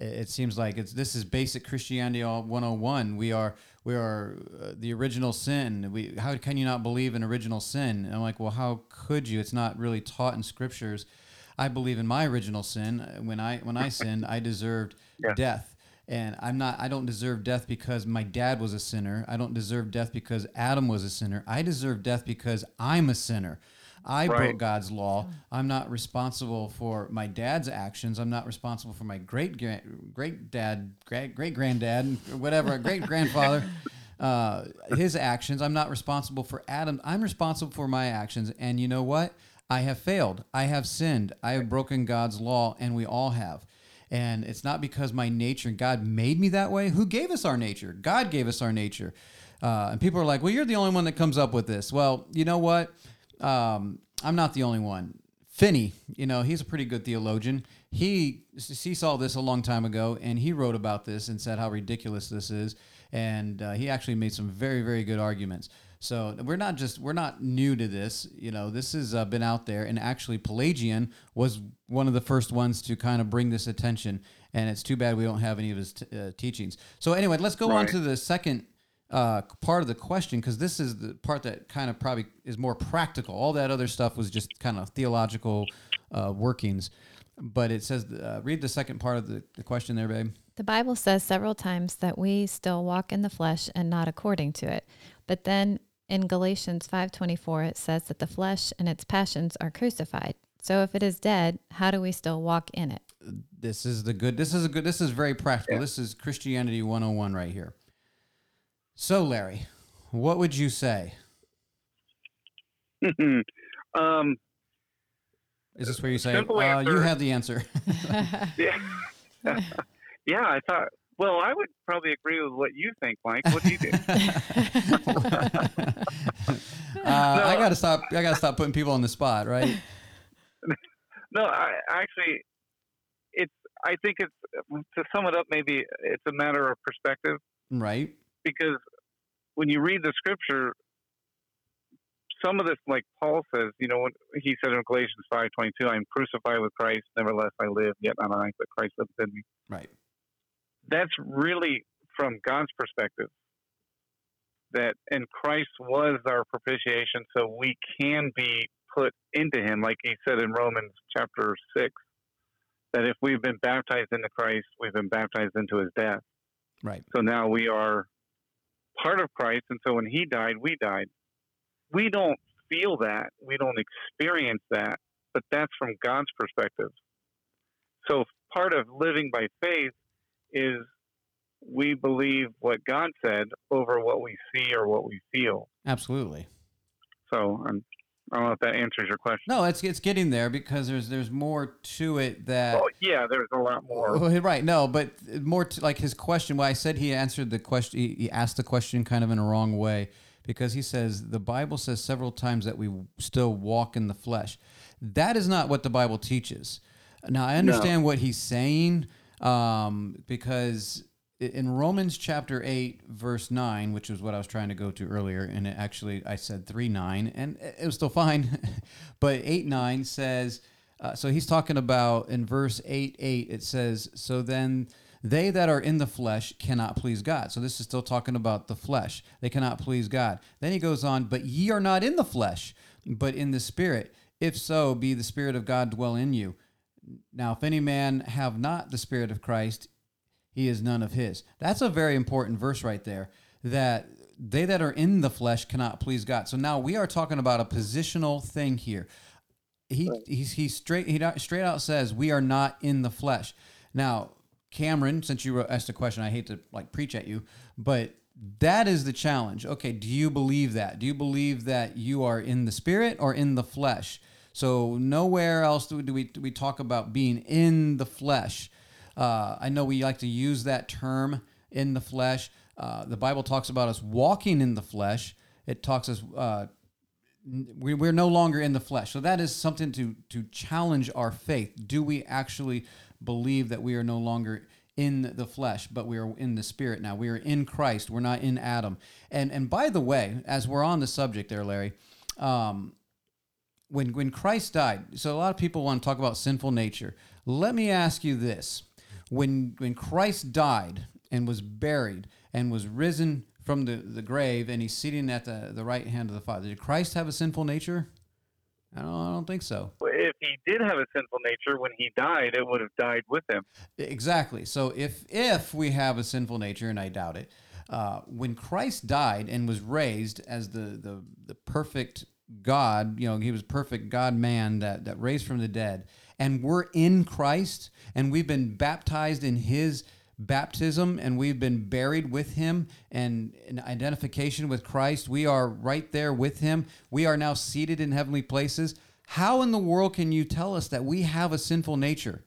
Speaker 2: It seems like it's this is basic Christianity all 101. We are we are uh, the original sin. We how can you not believe in original sin? And I'm like, well, how could you? It's not really taught in scriptures. I believe in my original sin. When I when I sinned, I deserved
Speaker 4: Yeah.
Speaker 2: death. And I'm not I don't deserve death because my dad was a sinner. I don't deserve death because Adam was a sinner. I deserve death because I'm a sinner. I broke God's law. I'm not responsible for my dad's actions. I'm not responsible for my great great dad, great great granddad, whatever, great grandfather, uh, his actions. I'm not responsible for Adam. I'm responsible for my actions. And you know what? I have failed. I have sinned. I have broken God's law, and we all have. And it's not because my nature, God made me that way. Who gave us our nature? God gave us our nature. Uh, and people are like, well, you're the only one that comes up with this. Well, you know what? Um, I'm not the only one. Finney, you know, he's a pretty good theologian. He he saw this a long time ago, and he wrote about this and said how ridiculous this is. And uh, he actually made some very very good arguments. So we're not just we're not new to this. You know, this has uh, been out there, and actually Pelagian was one of the first ones to kind of bring this attention. And it's too bad we don't have any of his t- uh, teachings. So anyway, let's go on to the second uh, part of the question because this is the part that kind of probably is more practical. All that other stuff was just kind of theological uh, workings. But it says, uh, read the second part of the, the question there, babe.
Speaker 3: The Bible says several times that we still walk in the flesh and not according to it. But then in Galatians 5:24 it says that the flesh and its passions are crucified. So if it is dead, how do we still walk in it?
Speaker 2: This is the good. This is a good. This is very practical.
Speaker 4: Yeah.
Speaker 2: This is Christianity 101 right here. So, Larry, what would you say?
Speaker 4: um,
Speaker 2: Is this where you say, uh, you have the answer?
Speaker 4: yeah, yeah. I thought. Well, I would probably agree with what you think, Mike. What do you do?
Speaker 2: uh, I gotta stop. I gotta stop putting people on the spot, right?
Speaker 4: No, I actually, it's. I think it's to sum it up. Maybe it's a matter of perspective
Speaker 2: Right.
Speaker 4: Because when you read the scripture, some of this, like Paul says, you know, when he said in Galatians five twenty two, "I'm crucified with Christ; nevertheless I live, yet not I, but Christ lives in me."
Speaker 2: Right.
Speaker 4: That's really from God's perspective. That and Christ was our propitiation, so we can be put into Him, like He said in Romans chapter six, that if we've been baptized into Christ, we've been baptized into His death.
Speaker 2: Right.
Speaker 4: So now we are part of Christ, and so when He died, we died. We don't feel that, we don't experience that, but that's from God's perspective. So part of living by faith is we believe what God said over what we see or what we feel.
Speaker 2: Absolutely.
Speaker 4: So um, I don't know if that answers your question.
Speaker 2: No, it's it's getting there because there's there's more to it that.
Speaker 4: Oh, yeah, there's a lot more.
Speaker 2: Right. No, but more to, like his question. Well, I said he answered the question. He, he asked the question kind of in a wrong way because he says the Bible says several times that we still walk in the flesh. That is not what the Bible teaches. Now I understand what he's saying um, because i- in Romans chapter eight verse nine, which is what I was trying to go to earlier, and actually I said three nine, and it was still fine, but eight nine says. Uh, so he's talking about in verse 8 8, it says, So then they that are in the flesh cannot please God. So this is still talking about the flesh. They cannot please God. Then he goes on, But ye are not in the flesh, but in the spirit. If so, be the spirit of God dwell in you. Now, if any man have not the spirit of Christ, he is none of his. That's a very important verse right there. That they that are in the flesh cannot please God. So now we are talking about a positional thing here he he's he straight he straight out says we are not in the flesh. Now, Cameron, since you asked a question, I hate to like preach at you, but that is the challenge. Okay, do you believe that? Do you believe that you are in the spirit or in the flesh? So nowhere else do we, do we, do we talk about being in the flesh. Uh, I know we like to use that term in the flesh. Uh, the Bible talks about us walking in the flesh. It talks us uh, we, we're no longer in the flesh. So that is something to to challenge our faith. Do we actually believe that we are no longer in the flesh, but we are in the spirit now? We are in Christ. We're not in Adam. And and by the way, as we're on the subject there, Larry, um, when when Christ died, so a lot of people want to talk about sinful nature. Let me ask you this: when when Christ died and was buried and was risen from the, the grave and he's sitting at the, the right hand of the Father, did Christ have a sinful nature? I don't, I don't think so.
Speaker 4: If he did have a sinful nature, when he died, it would have died with him.
Speaker 2: Exactly. So if if we have a sinful nature, and I doubt it, uh, when Christ died and was raised as the the, the perfect God, you know, he was perfect God man that that raised from the dead, and we're in Christ, and we've been baptized in His baptism and we've been buried with him and in identification with Christ we are right there with him. We are now seated in heavenly places. How in the world can you tell us that we have a sinful nature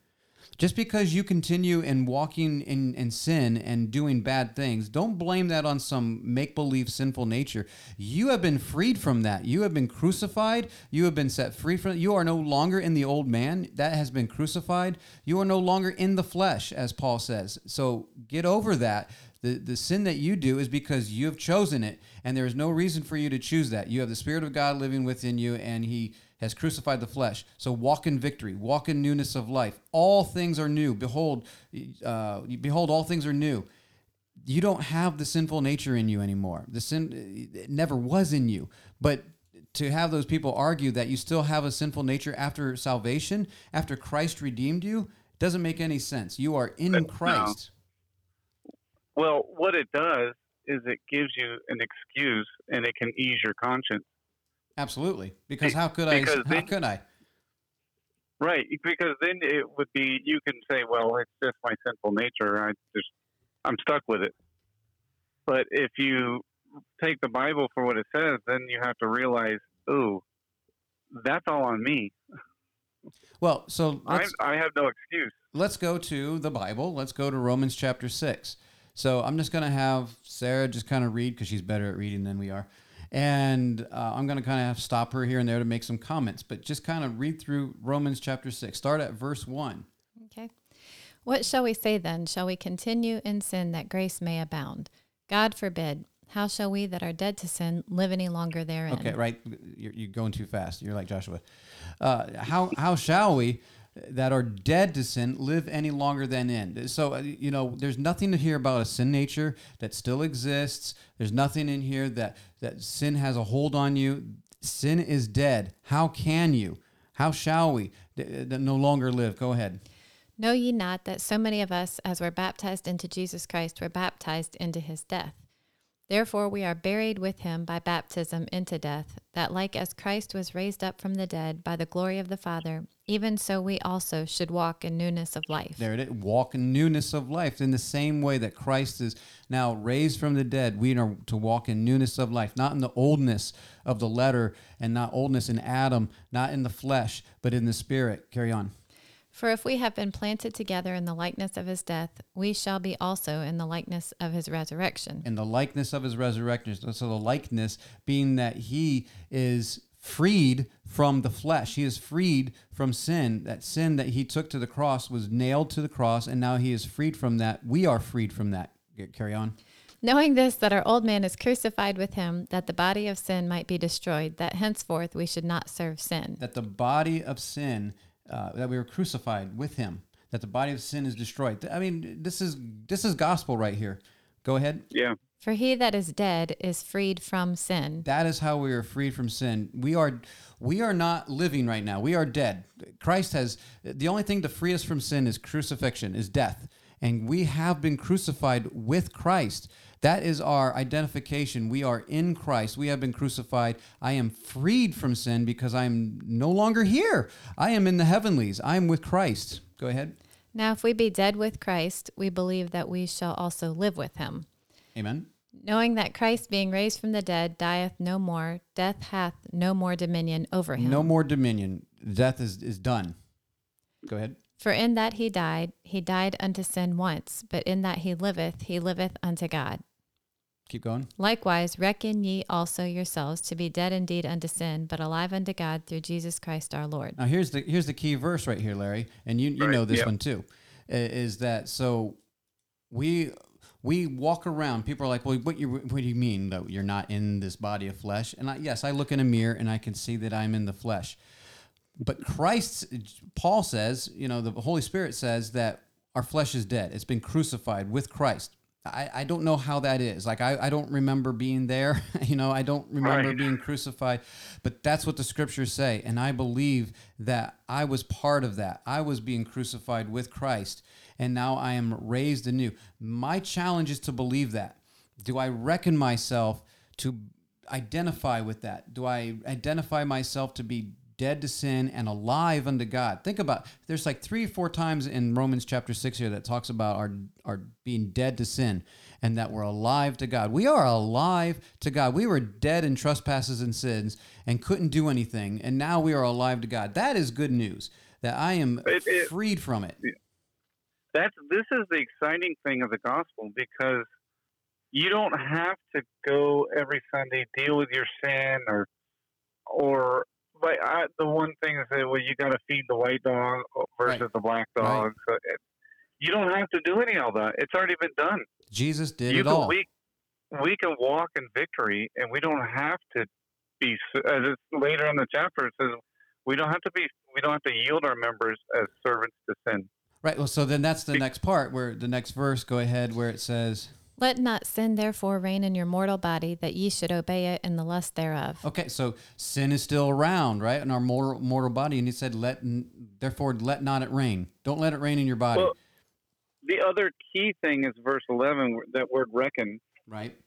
Speaker 2: just because you continue in walking in, in sin and doing bad things, don't blame that on some make believe sinful nature. You have been freed from that. You have been crucified. You have been set free from it. You are no longer in the old man. That has been crucified. You are no longer in the flesh, as Paul says. So get over that. The, the sin that you do is because you have chosen it, and there is no reason for you to choose that. You have the Spirit of God living within you, and He has crucified the flesh. So walk in victory, walk in newness of life. All things are new. Behold, uh, behold, all things are new. You don't have the sinful nature in you anymore. The sin it never was in you. But to have those people argue that you still have a sinful nature after salvation, after Christ redeemed you, doesn't make any sense. You are in Christ.
Speaker 4: Well, what it does is it gives you an excuse and it can ease your conscience.
Speaker 2: Absolutely. Because how could I?
Speaker 4: because
Speaker 2: How could I?
Speaker 4: Right, because then it would be you can say, "Well, it's just my sinful nature. I just I'm stuck with it." But if you take the Bible for what it says, then you have to realize, ooh, that's all on me.
Speaker 2: Well, so
Speaker 4: I, have no excuse.
Speaker 2: let's go to the Bible. Let's go to Romans chapter 6. So I'm just going to have Sarah just kind of read because she's better at reading than we are. And uh, I'm going to kind of stop her here and there to make some comments, but just kind of read through Romans chapter 6. Start at verse 1.
Speaker 3: Okay. What shall we say then? Shall we continue in sin that grace may abound? God forbid. How shall we that are dead to sin live any longer therein?
Speaker 2: Okay, right. You're, you're going too fast. You're like Joshua. Uh, how how shall we that are dead to sin live any longer than in? So uh, you know, there's nothing to hear about a sin nature that still exists. There's nothing in here that that sin has a hold on you. Sin is dead. How can you? How shall we th- th- no longer live? Go ahead.
Speaker 3: Know ye not that so many of us as were baptized into Jesus Christ were baptized into his death? Therefore we are buried with him by baptism into death, that like as Christ was raised up from the dead by the glory of the Father, even so we also should walk in newness of life.
Speaker 2: There it is. Walk in newness of life. In the same way that Christ is now raised from the dead, we are to walk in newness of life, not in the oldness of the letter and not oldness in Adam, not in the flesh, but in the spirit. Carry on.
Speaker 3: For if we have been planted together in the likeness of his death, we shall be also in the likeness of his resurrection.
Speaker 2: In the likeness of his resurrection. So the likeness being that he is freed from the flesh. He is freed from sin. That sin that he took to the cross was nailed to the cross, and now he is freed from that. We are freed from that. Carry on.
Speaker 3: Knowing this, that our old man is crucified with him, that the body of sin might be destroyed, that henceforth we should not serve sin.
Speaker 2: That the body of sin, uh, that we were crucified with him, that the body of sin is destroyed. I mean, this is this is gospel right here. Go ahead.
Speaker 4: Yeah.
Speaker 3: For he that is dead is freed from sin.
Speaker 2: That is how we are freed from sin. We are we are not living right now. We are dead. Christ has the only thing to free us from sin is crucifixion, is death. And we have been crucified with Christ. That is our identification. We are in Christ. We have been crucified. I am freed from sin because I'm no longer here. I am in the heavenlies. I am with Christ. Go ahead.
Speaker 3: Now, if we be dead with Christ, we believe that we shall also live with him.
Speaker 2: Amen.
Speaker 3: Knowing that Christ, being raised from the dead, dieth no more, death hath no more dominion over him.
Speaker 2: No more dominion. Death is, is done. Go ahead.
Speaker 3: For in that he died, he died unto sin once, but in that he liveth, he liveth unto God.
Speaker 2: Keep going.
Speaker 3: Likewise, reckon ye also yourselves to be dead indeed unto sin, but alive unto God through Jesus Christ our Lord.
Speaker 2: Now here's the here's the key verse right here, Larry, and you you
Speaker 4: Right,
Speaker 2: know this
Speaker 4: yeah.
Speaker 2: one too, is that so we we walk around. People are like, well, what you what do you mean that you're not in this body of flesh? And I, yes, I look in a mirror and I can see that I'm in the flesh. But Christ, Paul says, you know, the Holy Spirit says that our flesh is dead. It's been crucified with Christ. I, I don't know how that is. Like, I, I don't remember being there. you know, I don't remember
Speaker 4: Right.
Speaker 2: being crucified. But that's what the scriptures say. And I believe that I was part of that. I was being crucified with Christ. And now I am raised anew. My challenge is to believe that. Do I reckon myself to identify with that? Do I identify myself to be dead to sin and alive unto God? Think about there's like three or four times in Romans chapter six here that talks about our our being dead to sin and that we're alive to God. We are alive to God. We were dead in trespasses and sins and couldn't do anything, and now we are alive to God. That is good news. That I am
Speaker 4: It- it-
Speaker 2: freed from it.
Speaker 4: That's this is the exciting thing of the gospel because you don't have to go every Sunday deal with your sin or or but I, the one thing is that well you got to feed the white dog versus
Speaker 2: Right.
Speaker 4: the black
Speaker 2: Right.
Speaker 4: dog. So it, you don't have to do any of that. It's already been done.
Speaker 2: Jesus did
Speaker 4: you
Speaker 2: it
Speaker 4: can,
Speaker 2: all.
Speaker 4: We we can walk in victory, and we don't have to be. As it's later in the chapter, it says we don't have to be. We don't have to yield our members as servants to sin.
Speaker 2: Right. Well, so then that's the next part where the next verse. Go ahead, where it says.
Speaker 3: Let not sin therefore reign in your mortal body, that ye should obey it in the lust thereof.
Speaker 2: Okay, so sin is still around, right, in our mortal, mortal body, and he said, "Let therefore let not it reign. Don't let it reign in your body."
Speaker 4: Well, the other key thing is verse 11, that word reckon.
Speaker 2: right?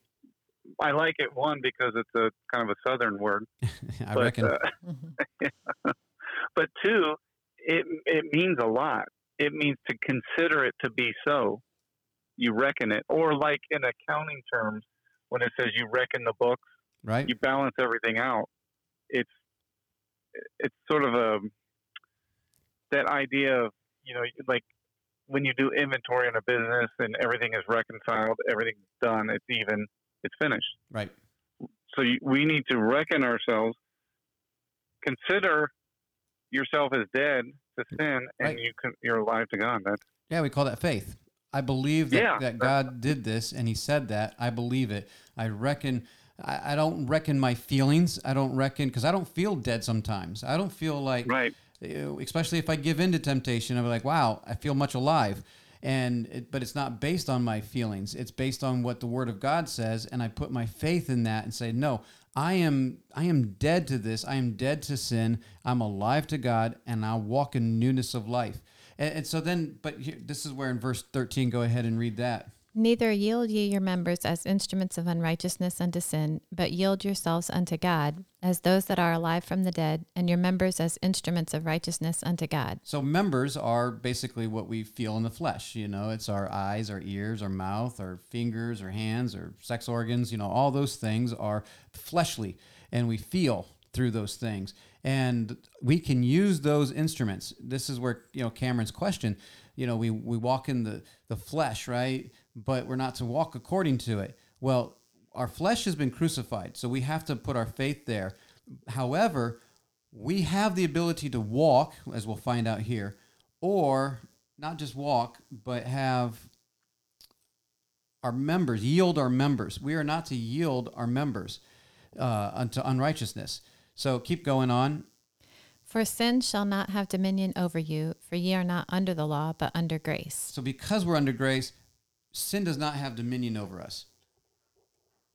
Speaker 4: I like it, one, because it's a kind of a southern word.
Speaker 2: I
Speaker 4: but,
Speaker 2: reckon.
Speaker 4: uh,
Speaker 3: Mhm.
Speaker 4: but two, it, it means a lot. It means to consider it to be so. You reckon it. Or, like in accounting terms, when it says you reckon the books,
Speaker 2: Right.
Speaker 4: you balance everything out. It's it's sort of a that idea of you know like when you do inventory in a business and everything is reconciled, everything's done, it's even, it's finished.
Speaker 2: right.
Speaker 4: So you, we need to reckon ourselves, consider yourself as dead to sin, and
Speaker 2: Right.
Speaker 4: you can, you're alive to God. That's
Speaker 2: Yeah, we call that faith. I believe that,
Speaker 4: Yeah.
Speaker 2: that God did this and he said that. I believe it. I reckon, I, I don't reckon my feelings. I don't reckon, because I don't feel dead sometimes. I don't feel like,
Speaker 4: right.
Speaker 2: uh, especially if I give in to temptation, I'm like, wow, I feel much alive. And it, but it's not based on my feelings. It's based on what the Word of God says, and I put my faith in that and say, no, I am I am dead to this. I am dead to sin. I'm alive to God, and I walk in newness of life. And, and so then, but here, this is where in verse 13, go ahead and read that.
Speaker 3: Neither yield ye your members as instruments of unrighteousness unto sin, but yield yourselves unto God as those that are alive from the dead, and your members as instruments of righteousness unto God.
Speaker 2: So members are basically what we feel in the flesh. You know, it's our eyes, our ears, our mouth, our fingers, our hands, our sex organs. You know, all those things are fleshly, and we feel through those things. And we can use those instruments. This is where you know Cameron's question. You know, we we walk in the the flesh, right? But we're not to walk according to it. Well, our flesh has been crucified, so we have to put our faith there. However, we have the ability to walk, as we'll find out here, or not just walk, but have our members yield our members. We are not to yield our members uh, unto unrighteousness. So keep going on.
Speaker 3: For sin shall not have dominion over you, for ye are not under the law, but under grace.
Speaker 2: So because we're under grace, sin does not have dominion over us.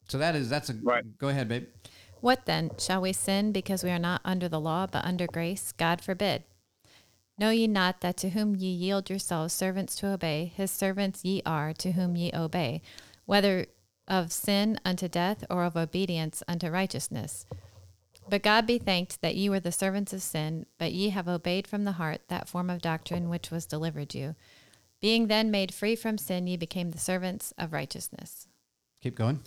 Speaker 2: So that is that's a
Speaker 4: Right.
Speaker 2: go ahead, babe.
Speaker 3: What then? Shall we sin because we are not under the law, but under grace? God forbid. Know ye not that to whom ye yield yourselves servants to obey, his servants ye are to whom ye obey, whether of sin unto death or of obedience unto righteousness? But God be thanked that ye were the servants of sin, but ye have obeyed from the heart that form of doctrine which was delivered you. Being then made free from sin, ye became the servants of righteousness.
Speaker 2: Keep going.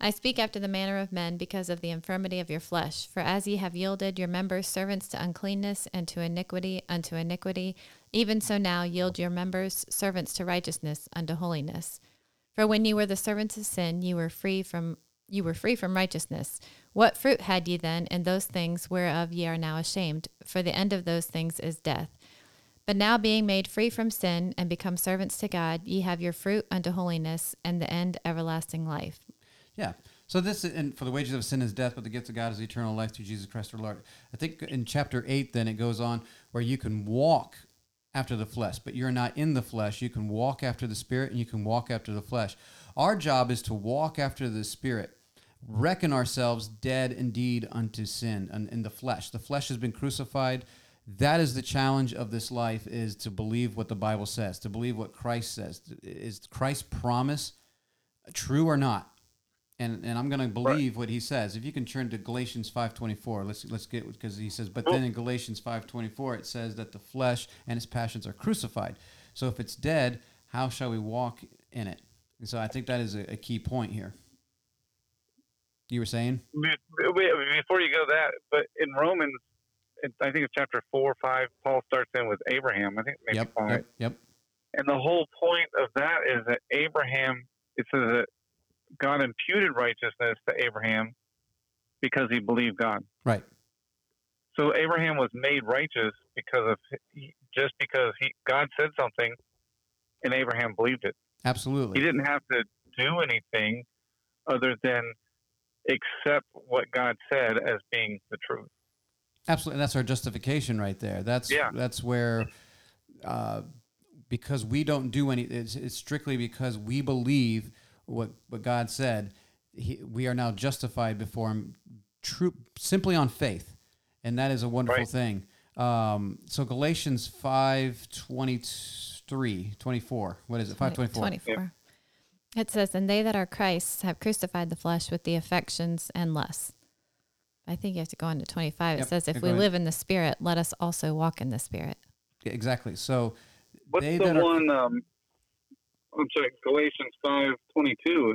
Speaker 3: I speak after the manner of men because of the infirmity of your flesh. For as ye have yielded your members servants to uncleanness and to iniquity unto iniquity, even so now yield your members servants to righteousness unto holiness. For when ye were the servants of sin, ye were free from you were free from righteousness. What fruit had ye then in those things whereof ye are now ashamed? For the end of those things is death. But now being made free from sin and become servants to God, ye have your fruit unto holiness, and the end everlasting life.
Speaker 2: Yeah. So this and for the wages of sin is death, but the gift of God is eternal life through Jesus Christ our Lord. I think in chapter eight, then it goes on where you can walk after the flesh, but you're not in the flesh. You can walk after the spirit and you can walk after the flesh. Our job is to walk after the spirit, reckon ourselves dead indeed unto sin and in the flesh. The flesh has been crucified. That is the challenge of this life is to believe what the Bible says, to believe what Christ says. Is Christ's promise true or not? and and I'm going to believe what he says. If you can turn to Galatians 5:24, let's let's get because he says, but then in Galatians 5:24 it says that the flesh and its passions are crucified. So if it's dead, how shall we walk in it? And so I think that is a, a key point here. You were saying?
Speaker 4: Before you go that, but in Romans, it- I think it's chapter four or five, Paul starts in with Abraham. I think maybe
Speaker 2: Yep,
Speaker 4: five.
Speaker 2: yep, yep.
Speaker 4: And the whole point of that is that Abraham, it says that God imputed righteousness to Abraham because he believed God.
Speaker 2: Right.
Speaker 4: So Abraham was made righteous because of just because he God said something, and Abraham believed it.
Speaker 2: Absolutely.
Speaker 4: He didn't have to do anything other than accept what God said as being the truth.
Speaker 2: Absolutely. That's our justification right there. That's
Speaker 4: Yeah.
Speaker 2: that's where uh, because we don't do any it's, it's strictly because we believe what what God said. He, we are now justified before him true simply on faith. And that is a wonderful
Speaker 4: Right.
Speaker 2: thing. Um, so Galatians 5 23, 24. What is it? 524.
Speaker 3: 24. It says, And they that are Christ's have crucified the flesh with the affections and lusts. I think you have to go on to 25.
Speaker 2: Yep.
Speaker 3: It says, If we
Speaker 2: ahead.
Speaker 3: live in the Spirit, let us also walk in the Spirit.
Speaker 2: Yeah, Exactly. So
Speaker 4: What's
Speaker 2: they
Speaker 4: the
Speaker 2: that are
Speaker 4: one? Um, I'm sorry, Galatians five twenty two.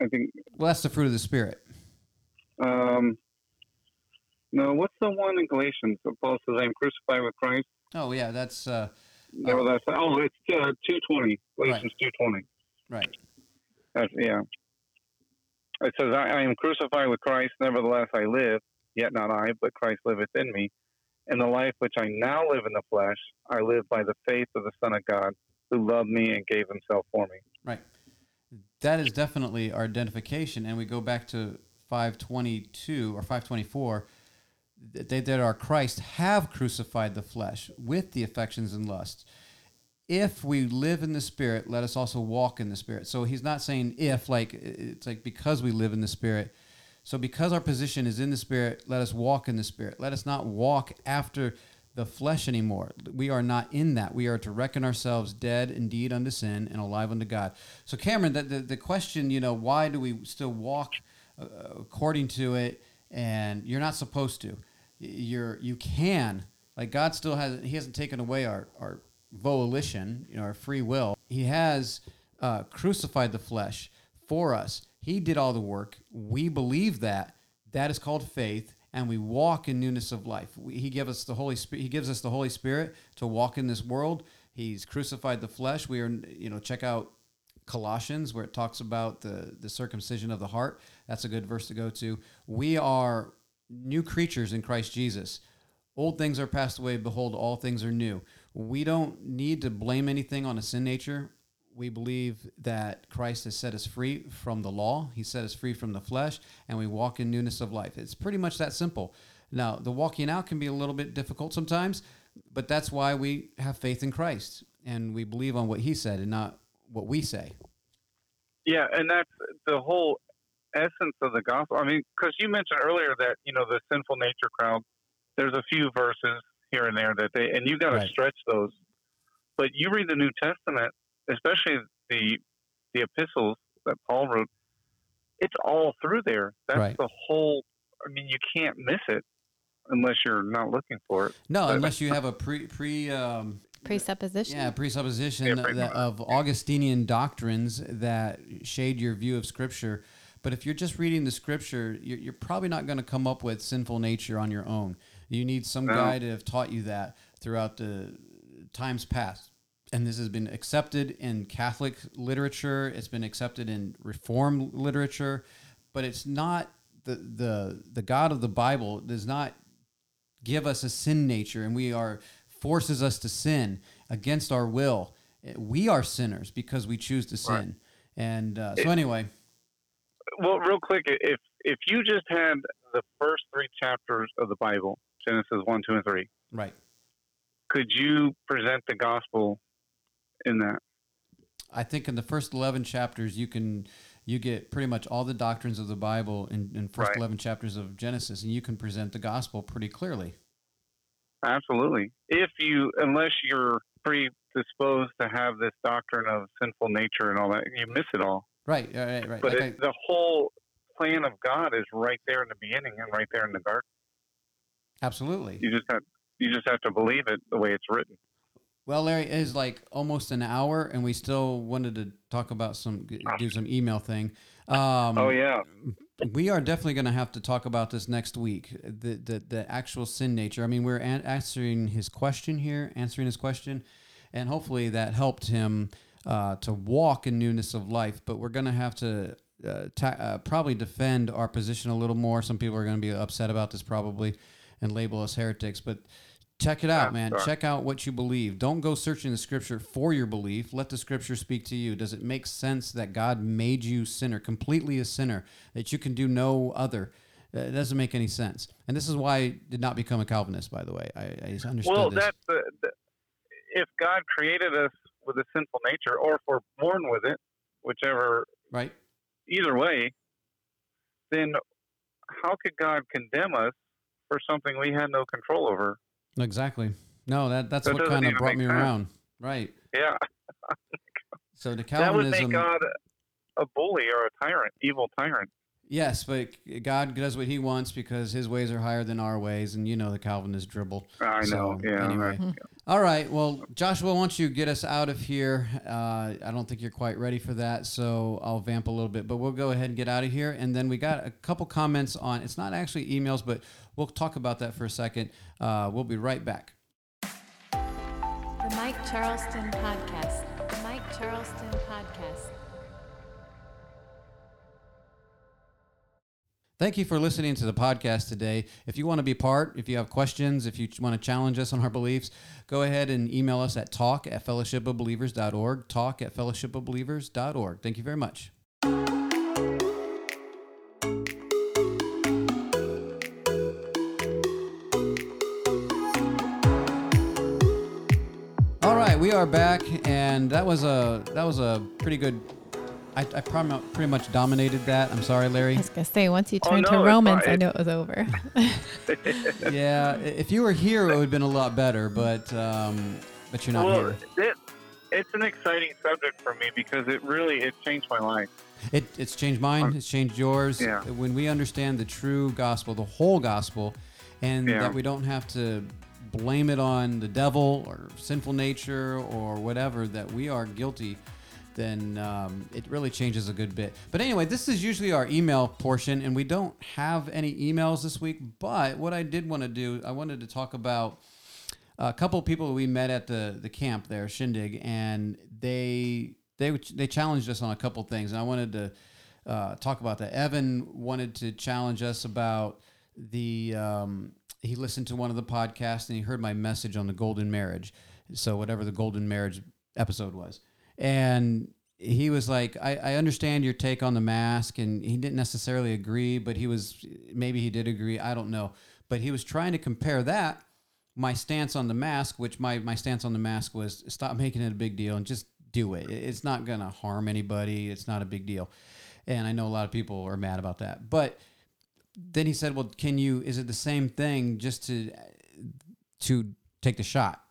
Speaker 4: I think.
Speaker 2: Well, that's the fruit of the spirit.
Speaker 4: Um, no, what's the one in Galatians? that Paul says, "I'm crucified with Christ."
Speaker 2: Oh yeah, that's uh,
Speaker 4: Nevertheless, oh, it's uh, two twenty. Galatians two twenty.
Speaker 2: right.
Speaker 4: That's, yeah. It says, I, I am crucified with Christ, nevertheless I live, yet not I, but Christ liveth in me. In the life which I now live in the flesh, I live by the faith of the Son of God, who loved me and gave himself for me.
Speaker 2: Right. That is definitely our identification. And we go back to 522 or 524. that They that are Christ have crucified the flesh with the affections and lusts. If we live in the Spirit, let us also walk in the Spirit. So he's not saying if, like, it's like because we live in the Spirit. So because our position is in the Spirit, let us walk in the Spirit. Let us not walk after the flesh anymore. We are not in that. We are to reckon ourselves dead indeed unto sin and alive unto God. So Cameron, the, the, the question, you know, why do we still walk uh, according to it? And you're not supposed to. You're you can like God still has He hasn't taken away our our volition, you know, our free will. He has uh, crucified the flesh for us. He did all the work. We believe that. That is called faith, and we walk in newness of life. We, he gives us the Holy Spirit. He gives us the Holy Spirit to walk in this world. He's crucified the flesh. We are, you know, check out Colossians where it talks about the the circumcision of the heart. That's a good verse to go to. We are new creatures in Christ Jesus. Old things are passed away. Behold, all things are new. We don't need to blame anything on a sin nature. We believe that Christ has set us free from the law. He set us free from the flesh, and we walk in newness of life. It's pretty much that simple. Now, the walking out can be a little bit difficult sometimes, but that's why we have faith in Christ and we believe on what He said and not what we say.
Speaker 4: Yeah, and that's the whole essence of the gospel. I mean, because you mentioned earlier that you know the sinful nature crowd. There's a few verses here and there that they, and you got to
Speaker 2: Right.
Speaker 4: stretch those. But you read the New Testament, especially the the epistles that Paul wrote. It's all through there. That's
Speaker 2: Right.
Speaker 4: the whole. I mean, you can't miss it unless you're not looking for it.
Speaker 2: No,
Speaker 4: But-
Speaker 2: unless you have a pre pre um,
Speaker 3: Presupposition.
Speaker 2: yeah presupposition
Speaker 4: Yeah, pretty
Speaker 2: that, of Augustinian doctrines that shade your view of Scripture. But if you're just reading the Scripture, you're, you're probably not going to come up with sinful nature on your own. You need some
Speaker 4: No.
Speaker 2: guy to have taught you that throughout the times past. And this has been accepted in Catholic literature. It's been accepted in Reform literature, but it's not the the the God of the Bible does not give us a sin nature and we are forces us to sin against our will we are sinners because we choose to sin and uh, so anyway
Speaker 4: well, real quick, if if you just had the first three chapters of the Bible, Genesis one, two, and three,
Speaker 2: right
Speaker 4: could you present the gospel in that?
Speaker 2: i think in the first 11 chapters you can you get pretty much all the doctrines of the bible in, in first
Speaker 4: Right.
Speaker 2: 11 chapters of genesis and you can present the gospel pretty clearly
Speaker 4: Absolutely. If you, unless you're predisposed to have this doctrine of sinful nature and all that, you miss it all.
Speaker 2: right right right, right.
Speaker 4: But
Speaker 2: Like
Speaker 4: it, the whole plan of God is right there in the beginning and right there in the garden.
Speaker 2: Absolutely
Speaker 4: You just have you just have to believe it the way it's written.
Speaker 2: Well, Larry, it is like almost an hour, and we still wanted to talk about some, do some email thing. Um,
Speaker 4: oh yeah,
Speaker 2: we are definitely going to have to talk about this next week. The the, the actual sin nature. I mean, we're an- answering his question here, answering his question, and hopefully that helped him uh, to walk in newness of life. But we're going to have to. Uh, ta- uh, probably defend our position a little more. Some people are going to be upset about this probably and label us heretics, but check it out, man. Check out what you believe. Don't go searching the scripture for your belief. Let the scripture speak to you. Does it make sense that God made you sinner, completely a sinner, that you can do no other? Uh, It doesn't make any sense. And this is why I did not become a Calvinist, by the way. I, I understood
Speaker 4: well,
Speaker 2: this.
Speaker 4: that's the, the if God created us with a sinful nature, or if we're born with it, whichever,
Speaker 2: right?
Speaker 4: either way, then how could God condemn us for something we had no control over?
Speaker 2: Exactly. No, that that's
Speaker 4: That
Speaker 2: what kind of brought me
Speaker 4: sense.
Speaker 2: around. Right.
Speaker 4: Yeah,
Speaker 2: So the
Speaker 4: that would make God a bully or a tyrant, evil tyrant.
Speaker 2: Yes, but God does what He wants because His ways are higher than our ways, and you know the Calvinist dribble.
Speaker 4: I know. Yeah.
Speaker 2: Anyway,
Speaker 4: right.
Speaker 2: all right. Well, Joshua, why don't you get us out of here? Uh, I don't think you're quite ready for that, so I'll vamp a little bit. But we'll go ahead and get out of here, and then we got a couple comments on. It's not actually emails, but we'll talk about that for a second. Uh, we'll be right back.
Speaker 3: The Mike Charleston Podcast. The Mike Charleston
Speaker 2: Thank you for listening to the podcast today. If you want to be part, if you have questions, if you want to challenge us on our beliefs, go ahead and email us at talk at fellowshipofbelievers.org. Talk at fellowshipofbelievers.org. Thank you very much. All right, we are back, and that was a that was a pretty good. I, I pretty much dominated that. I'm sorry, Larry.
Speaker 3: I was gonna say once you
Speaker 4: Oh, no,
Speaker 3: to Romans. I knew it was over.
Speaker 2: yeah, if you were here, it would have been a lot better. But um, but you're not
Speaker 4: well,
Speaker 2: here.
Speaker 4: it, it's an exciting subject for me because it really it changed my life.
Speaker 2: It, it's changed mine. It's changed yours.
Speaker 4: Yeah.
Speaker 2: When we understand the true gospel, the whole gospel, and
Speaker 4: Yeah.
Speaker 2: that we don't have to blame it on the devil or sinful nature or whatever, that we are guilty, then um, it really changes a good bit. But anyway, this is usually our email portion, and we don't have any emails this week. But what I did want to do, I wanted to talk about a couple people we met at the the camp there, Shindig, and they they they challenged us on a couple things, and I wanted to uh, talk about that. Evan wanted to challenge us about the. Um, he listened to one of the podcasts and he heard my message on the golden marriage. So whatever the golden marriage episode was, and he was like, I, I understand your take on the mask, and he didn't necessarily agree, but he was maybe he did agree. I don't know, but he was trying to compare that my stance on the mask, which my, my stance on the mask was stop making it a big deal and just do it. It- It's not going to harm anybody. It's not a big deal. And I know a lot of people are mad about that. But then he said, well, can you, is it the same thing just to, to take the shot?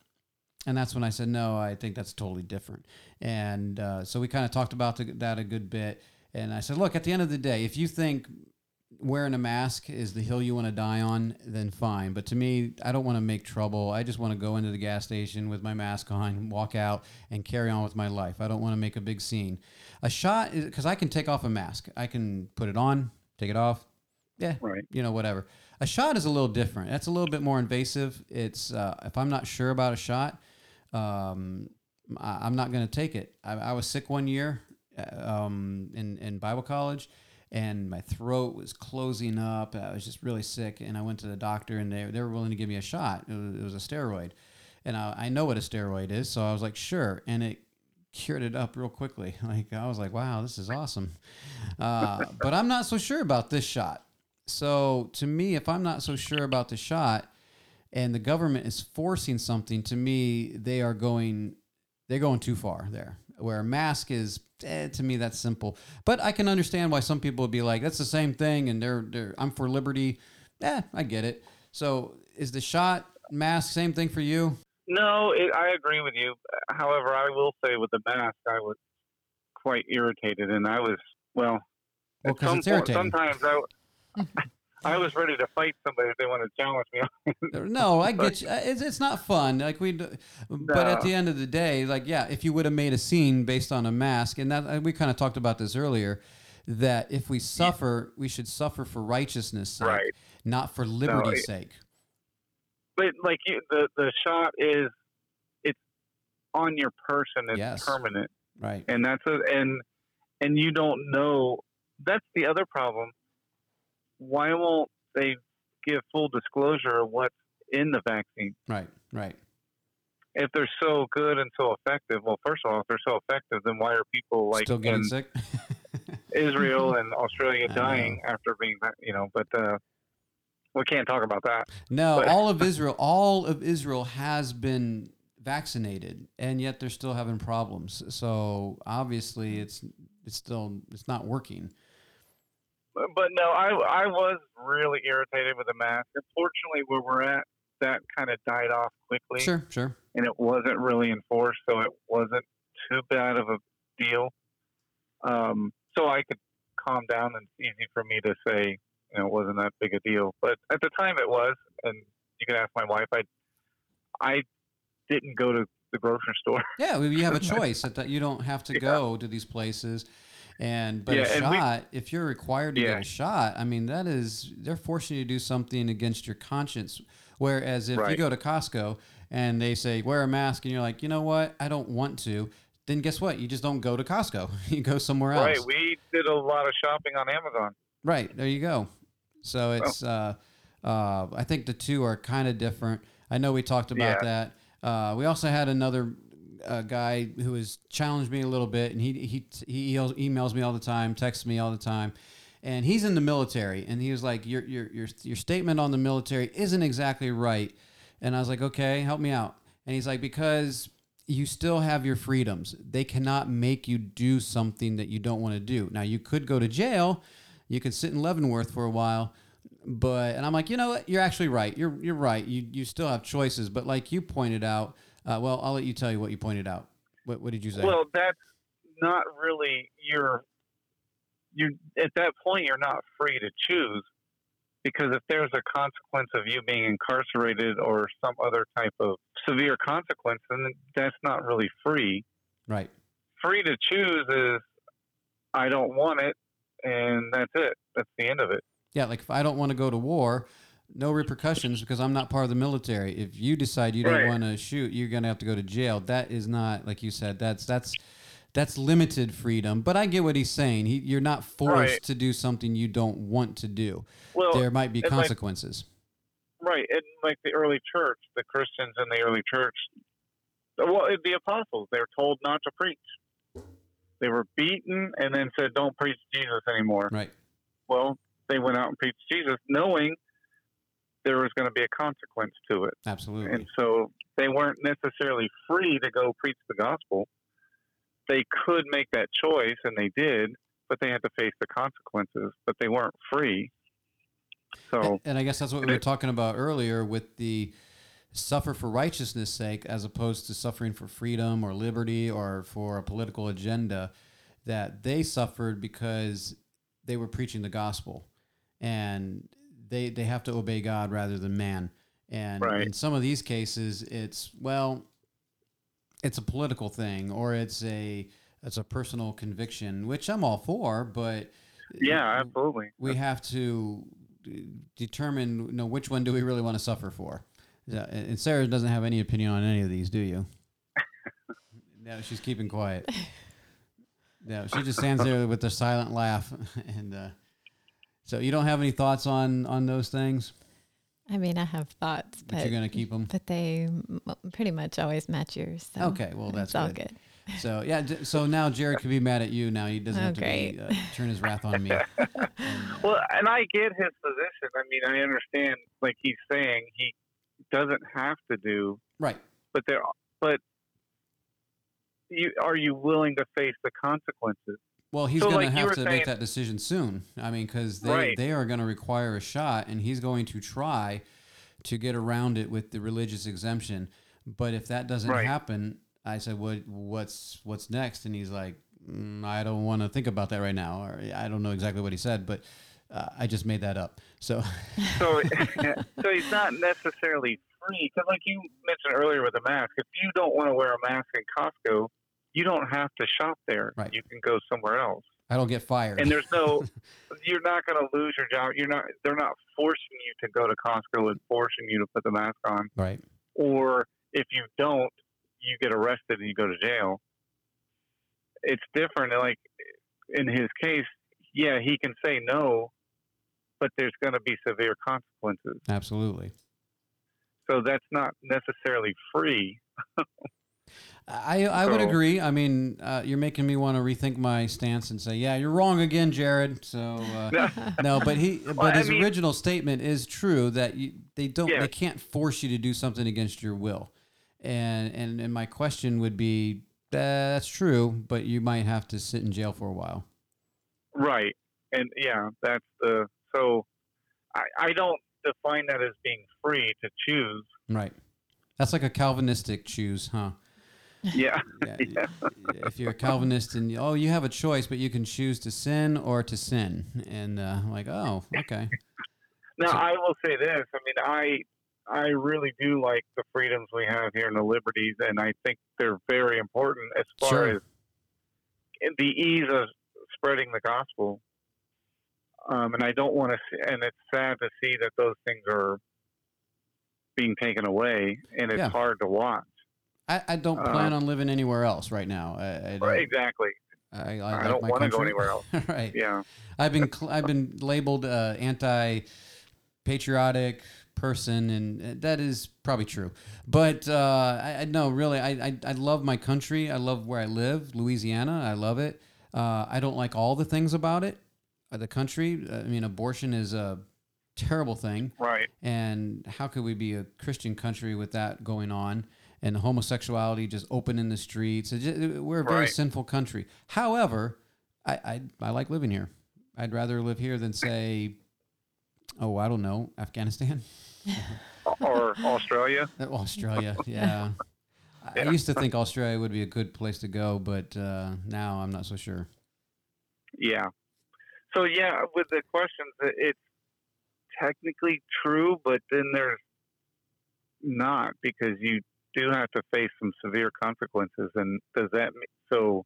Speaker 2: And that's when I said, no, I think that's totally different. And uh, so we kind of talked about that a good bit. And I said, look, at the end of the day, if you think wearing a mask is the hill you want to die on, then fine. But to me, I don't want to make trouble. I just want to go into the gas station with my mask on, walk out, and carry on with my life. I don't want to make a big scene. A shot is because I can take off a mask, I can put it on, take it off. Yeah,
Speaker 4: Right.
Speaker 2: you know, whatever. A shot is a little different. That's a little bit more invasive. It's uh, if I'm not sure about a shot, um, I, I'm not going to take it. I, I was sick one year uh, um, in in Bible college, and my throat was closing up. I was just really sick, and I went to the doctor, and they they were willing to give me a shot. It was, it was a steroid, and I, I know what a steroid is, so I was like, sure, and it cured it up real quickly. Like I was like, wow, this is awesome. Uh, but I'm not so sure about this shot. So to me, if I'm not so sure about the shot, and the government is forcing something, to me, they are going, they're going too far there. Where a mask is, eh, to me, that's simple. But I can understand why some people would be like, that's the same thing, and they're, they're I'm for liberty. Yeah, I get it. So is the shot mask same thing for you?
Speaker 4: No, it, I agree with you. However, I will say with the mask, I was quite irritated, and I was well.
Speaker 2: Well,
Speaker 4: at
Speaker 2: 'cause
Speaker 4: some
Speaker 2: it's
Speaker 4: point, sometimes I, I was ready to fight somebody if they want to challenge me.
Speaker 2: No, I get you. It's, it's not fun. Like we, but at the end of the day, like yeah, if you would have made a scene based on a mask, and that we kind of talked about this earlier, that if we suffer, we should suffer for righteousness' sake,
Speaker 4: Right.
Speaker 2: not for liberty's
Speaker 4: it-
Speaker 2: sake.
Speaker 4: but like you, the the shot is it's on your person. It's
Speaker 2: Yes.
Speaker 4: permanent,
Speaker 2: Right.
Speaker 4: and that's a, and and you don't know. That's the other problem. Why won't they give full disclosure of what's in the vaccine?
Speaker 2: Right. Right.
Speaker 4: if they're so good and so effective, well, first of all, if they're so effective, then why are people like
Speaker 2: Still getting
Speaker 4: in
Speaker 2: sick.
Speaker 4: Israel and Australia dying after being, you know? But uh, we can't talk about that.
Speaker 2: No,
Speaker 4: But-
Speaker 2: all of Israel, all of Israel has been vaccinated, and yet they're still having problems. So obviously, it's it's still it's not working.
Speaker 4: But, no, I I was really irritated with the mask. Unfortunately, where we're at, that kind of died off quickly,
Speaker 2: Sure, sure.
Speaker 4: and it wasn't really enforced, so it wasn't too bad of a deal. Um, so I could calm down and it's easy for me to say, you know, it wasn't that big a deal. But at the time it was, and you can ask my wife. I I didn't go to the grocery store.
Speaker 2: Yeah, well, you have a choice that, that you don't have to
Speaker 4: Yeah.
Speaker 2: go to these places. And but a
Speaker 4: Yeah, we-
Speaker 2: shot, if you're required to
Speaker 4: Yeah.
Speaker 2: get a shot, I mean that is they're forcing you to do something against your conscience. Whereas if you go to Costco and they say wear a mask and you're like, you know what, I don't want to, then guess what? You just don't go to Costco. You go somewhere else.
Speaker 4: Right. We did a lot of shopping on Amazon.
Speaker 2: Right there, you go. So it's uh, uh, I think the two are kind of different. I know we talked about that. Uh, we also had another uh, guy who has challenged me a little bit, and he he he emails me all the time, texts me all the time, and he's in the military, and he was like, "Your your your your statement on the military isn't exactly right," and I was like, "Okay, help me out," and he's like, "Because." You still have your freedoms. They cannot make you do something that you don't want to do. Now, you could go to jail, you could sit in Leavenworth for a while, but and I'm like, you know what? You're actually right. You're you're right. You you still have choices, but like you pointed out, uh, well, I'll let you tell you what you pointed out. What what did you say?
Speaker 4: Well, that's not really your. You at that point you're not free to choose, because if there's a consequence of you being incarcerated or some other type of severe consequence, then that's not really free.
Speaker 2: right.
Speaker 4: Free to choose is, I don't want it, and that's it. That's the end of it.
Speaker 2: Yeah, like if I don't want to go to war, no repercussions because I'm not part of the military. If you decide you don't want to shoot, you're gonna have to go to jail. That is not like you said. That's that's that's limited freedom. But I get what he's saying. He, you're not forced
Speaker 4: Right.
Speaker 2: to do something you don't want to do.
Speaker 4: Well,
Speaker 2: there might be
Speaker 4: it's like-
Speaker 2: consequences.
Speaker 4: Right, and like the early church, the Christians in the early church, well, the apostles, they're told not to preach. They were beaten and then said, "Don't preach Jesus anymore."
Speaker 2: right.
Speaker 4: Well, they went out and preached Jesus, knowing there was going to be a consequence to it,
Speaker 2: Absolutely.
Speaker 4: and so they weren't necessarily free to go preach the gospel. They could make that choice, and they did, but they had to face the consequences. But they weren't free. So
Speaker 2: And I guess that's what we were talking about earlier with the suffer for righteousness' sake as opposed to suffering for freedom or liberty or for a political agenda, that they suffered because they were preaching the gospel and they, they have to obey God rather than man. And
Speaker 4: Right.
Speaker 2: in some of these cases, it's, well, it's a political thing or it's a, it's a personal conviction, which I'm all for, but
Speaker 4: yeah, absolutely.
Speaker 2: we have to determine you know which one do we really want to suffer for and sarah doesn't have any opinion on any of these do you no she's keeping quiet no she just stands there with a silent laugh and uh, so you don't have any thoughts on on those things
Speaker 3: I mean, I have thoughts,
Speaker 2: but
Speaker 3: but
Speaker 2: you're going to keep them
Speaker 3: but they pretty much always match yours. So
Speaker 2: okay well that's
Speaker 3: it's all
Speaker 2: good.
Speaker 3: good.
Speaker 2: so yeah so now jared can be mad at you now he doesn't
Speaker 3: Oh,
Speaker 2: have to be, uh, turn his wrath on me
Speaker 4: Well, and I get his position. I mean, I understand, like he's saying, he doesn't have to do,
Speaker 2: right
Speaker 4: but there, but you are you willing to face the consequences?
Speaker 2: Well, he's
Speaker 4: So,
Speaker 2: going
Speaker 4: like
Speaker 2: to have to
Speaker 4: saying-
Speaker 2: make that decision soon. I mean, because they,
Speaker 4: Right.
Speaker 2: they are going to require a shot, and he's going to try to get around it with the religious exemption. But if that doesn't
Speaker 4: Right.
Speaker 2: happen, I said, "What what's what's next?" And he's like, mm, "I don't want to think about that right now." Or I don't know exactly what he said, but uh, I just made that up. So
Speaker 4: So, so he's not necessarily free because, like you mentioned earlier with the mask, if you don't want to wear a mask in Costco, you don't have to shop there.
Speaker 2: Right.
Speaker 4: You can go somewhere else,
Speaker 2: I don't get fired.
Speaker 4: and there's no. You're not going to lose your job. You're not. They're not forcing you to go to Costco and forcing you to put the mask on.
Speaker 2: right.
Speaker 4: or if you don't, you get arrested and you go to jail. It's different. Like in his case, yeah, he can say no, but there's going to be severe consequences.
Speaker 2: Absolutely.
Speaker 4: So that's not necessarily free.
Speaker 2: I I would agree. I mean, uh, you're making me want to rethink my stance and say, "Yeah, you're wrong again, Jared." So uh, no, but he but
Speaker 4: Well,
Speaker 2: his
Speaker 4: mean-
Speaker 2: original statement is true that you, they don't
Speaker 4: Yeah.
Speaker 2: they can't force you to do something against your will. And and and my question would be that's true, but you might have to sit in jail for a while.
Speaker 4: Right. And yeah, that's the. So I, I don't define that as being free to choose.
Speaker 2: Right. That's like a Calvinistic choose, huh?
Speaker 4: Yeah.
Speaker 2: Yeah.
Speaker 4: Yeah.
Speaker 2: if you're a Calvinist and oh, you have a choice, but you can choose to sin or to sin, and uh, I'm like, oh, okay,
Speaker 4: Now,
Speaker 2: So-
Speaker 4: I will say this. I mean, I I really do like the freedoms we have here and the liberties, and I think they're very important as far
Speaker 2: Sure.
Speaker 4: as the ease of spreading the gospel. Um, and I don't want to, see, and it's sad to see that those things are being taken away, and it's
Speaker 2: Yeah.
Speaker 4: hard to watch.
Speaker 2: I, I don't
Speaker 4: Uh,
Speaker 2: plan on living anywhere else right now. I, I, don't-
Speaker 4: Exactly.
Speaker 2: I, I,
Speaker 4: I don't
Speaker 2: like
Speaker 4: want to
Speaker 2: go
Speaker 4: anywhere else.
Speaker 2: right.
Speaker 4: Yeah.
Speaker 2: I've been cl- I've been labeled uh, anti-patriotic person, and uh, that is probably true. But uh, I, I no, really, I, I I love my country. I love where I live, Louisiana. I love it. Uh, I don't like all the things about it, uh, the country. I mean, abortion is a terrible thing,
Speaker 4: Right.
Speaker 2: and how could we be a Christian country with that going on? And homosexuality just open in the streets. It ju- we're a very
Speaker 4: Right.
Speaker 2: sinful country. However, I, I I like living here. I'd rather live here than say, oh, I don't know, Afghanistan,
Speaker 4: Or Australia.
Speaker 2: Uh, Australia. Yeah. I- I used to think Australia would be a good place to go, but uh, now I'm not so sure.
Speaker 4: Yeah. So yeah, with the questions, it's technically true, but then there's not because you do have to face some severe consequences. And does that mean, so?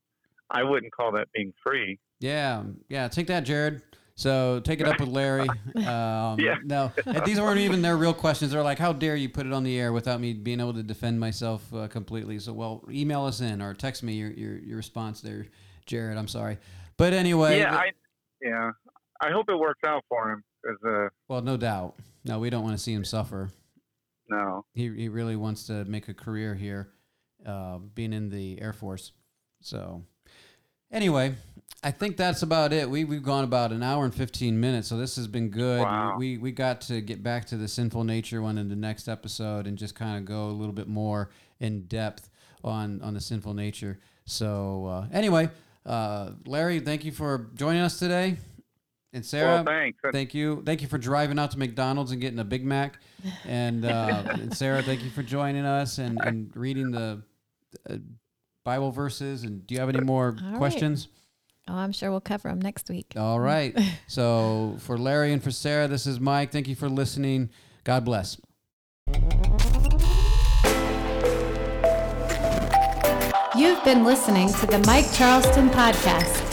Speaker 4: I wouldn't call that being free.
Speaker 2: Yeah, yeah. Take that, Jared. So take it up with Larry. Um,
Speaker 4: Yeah.
Speaker 2: No, these weren't even their real questions. They're like, "How dare you put it on the air without me being able to defend myself uh, completely?" So, well, email us in or text me your your, your response there, Jared. I'm sorry, but anyway.
Speaker 4: yeah, I yeah. I hope it works out for him As a,
Speaker 2: well, no doubt. No, we don't want to see him suffer.
Speaker 4: No,
Speaker 2: He he really wants to make a career here, uh, being in the Air Force. So, anyway, I think that's about it. We we've gone about an hour and fifteen minutes, so this has been good.
Speaker 4: Wow.
Speaker 2: We we got to get back to the sinful nature one in the next episode and just kind of go a little bit more in depth on on the sinful nature. So uh, anyway, uh, Larry, thank you for joining us today, and Sarah.
Speaker 4: well, thanks.
Speaker 2: Thank you. Thank you for driving out to McDonald's and getting a Big Mac. And, uh, and Sarah, thank you for joining us and, and reading the uh, Bible verses. And do you have any more
Speaker 3: All right.
Speaker 2: questions?
Speaker 3: Oh, I'm sure we'll cover them next week.
Speaker 2: All right. So for Larry and for Sarah, this is Mike. Thank you for listening. God bless.
Speaker 3: You've been listening to the Mike Charleston Podcast.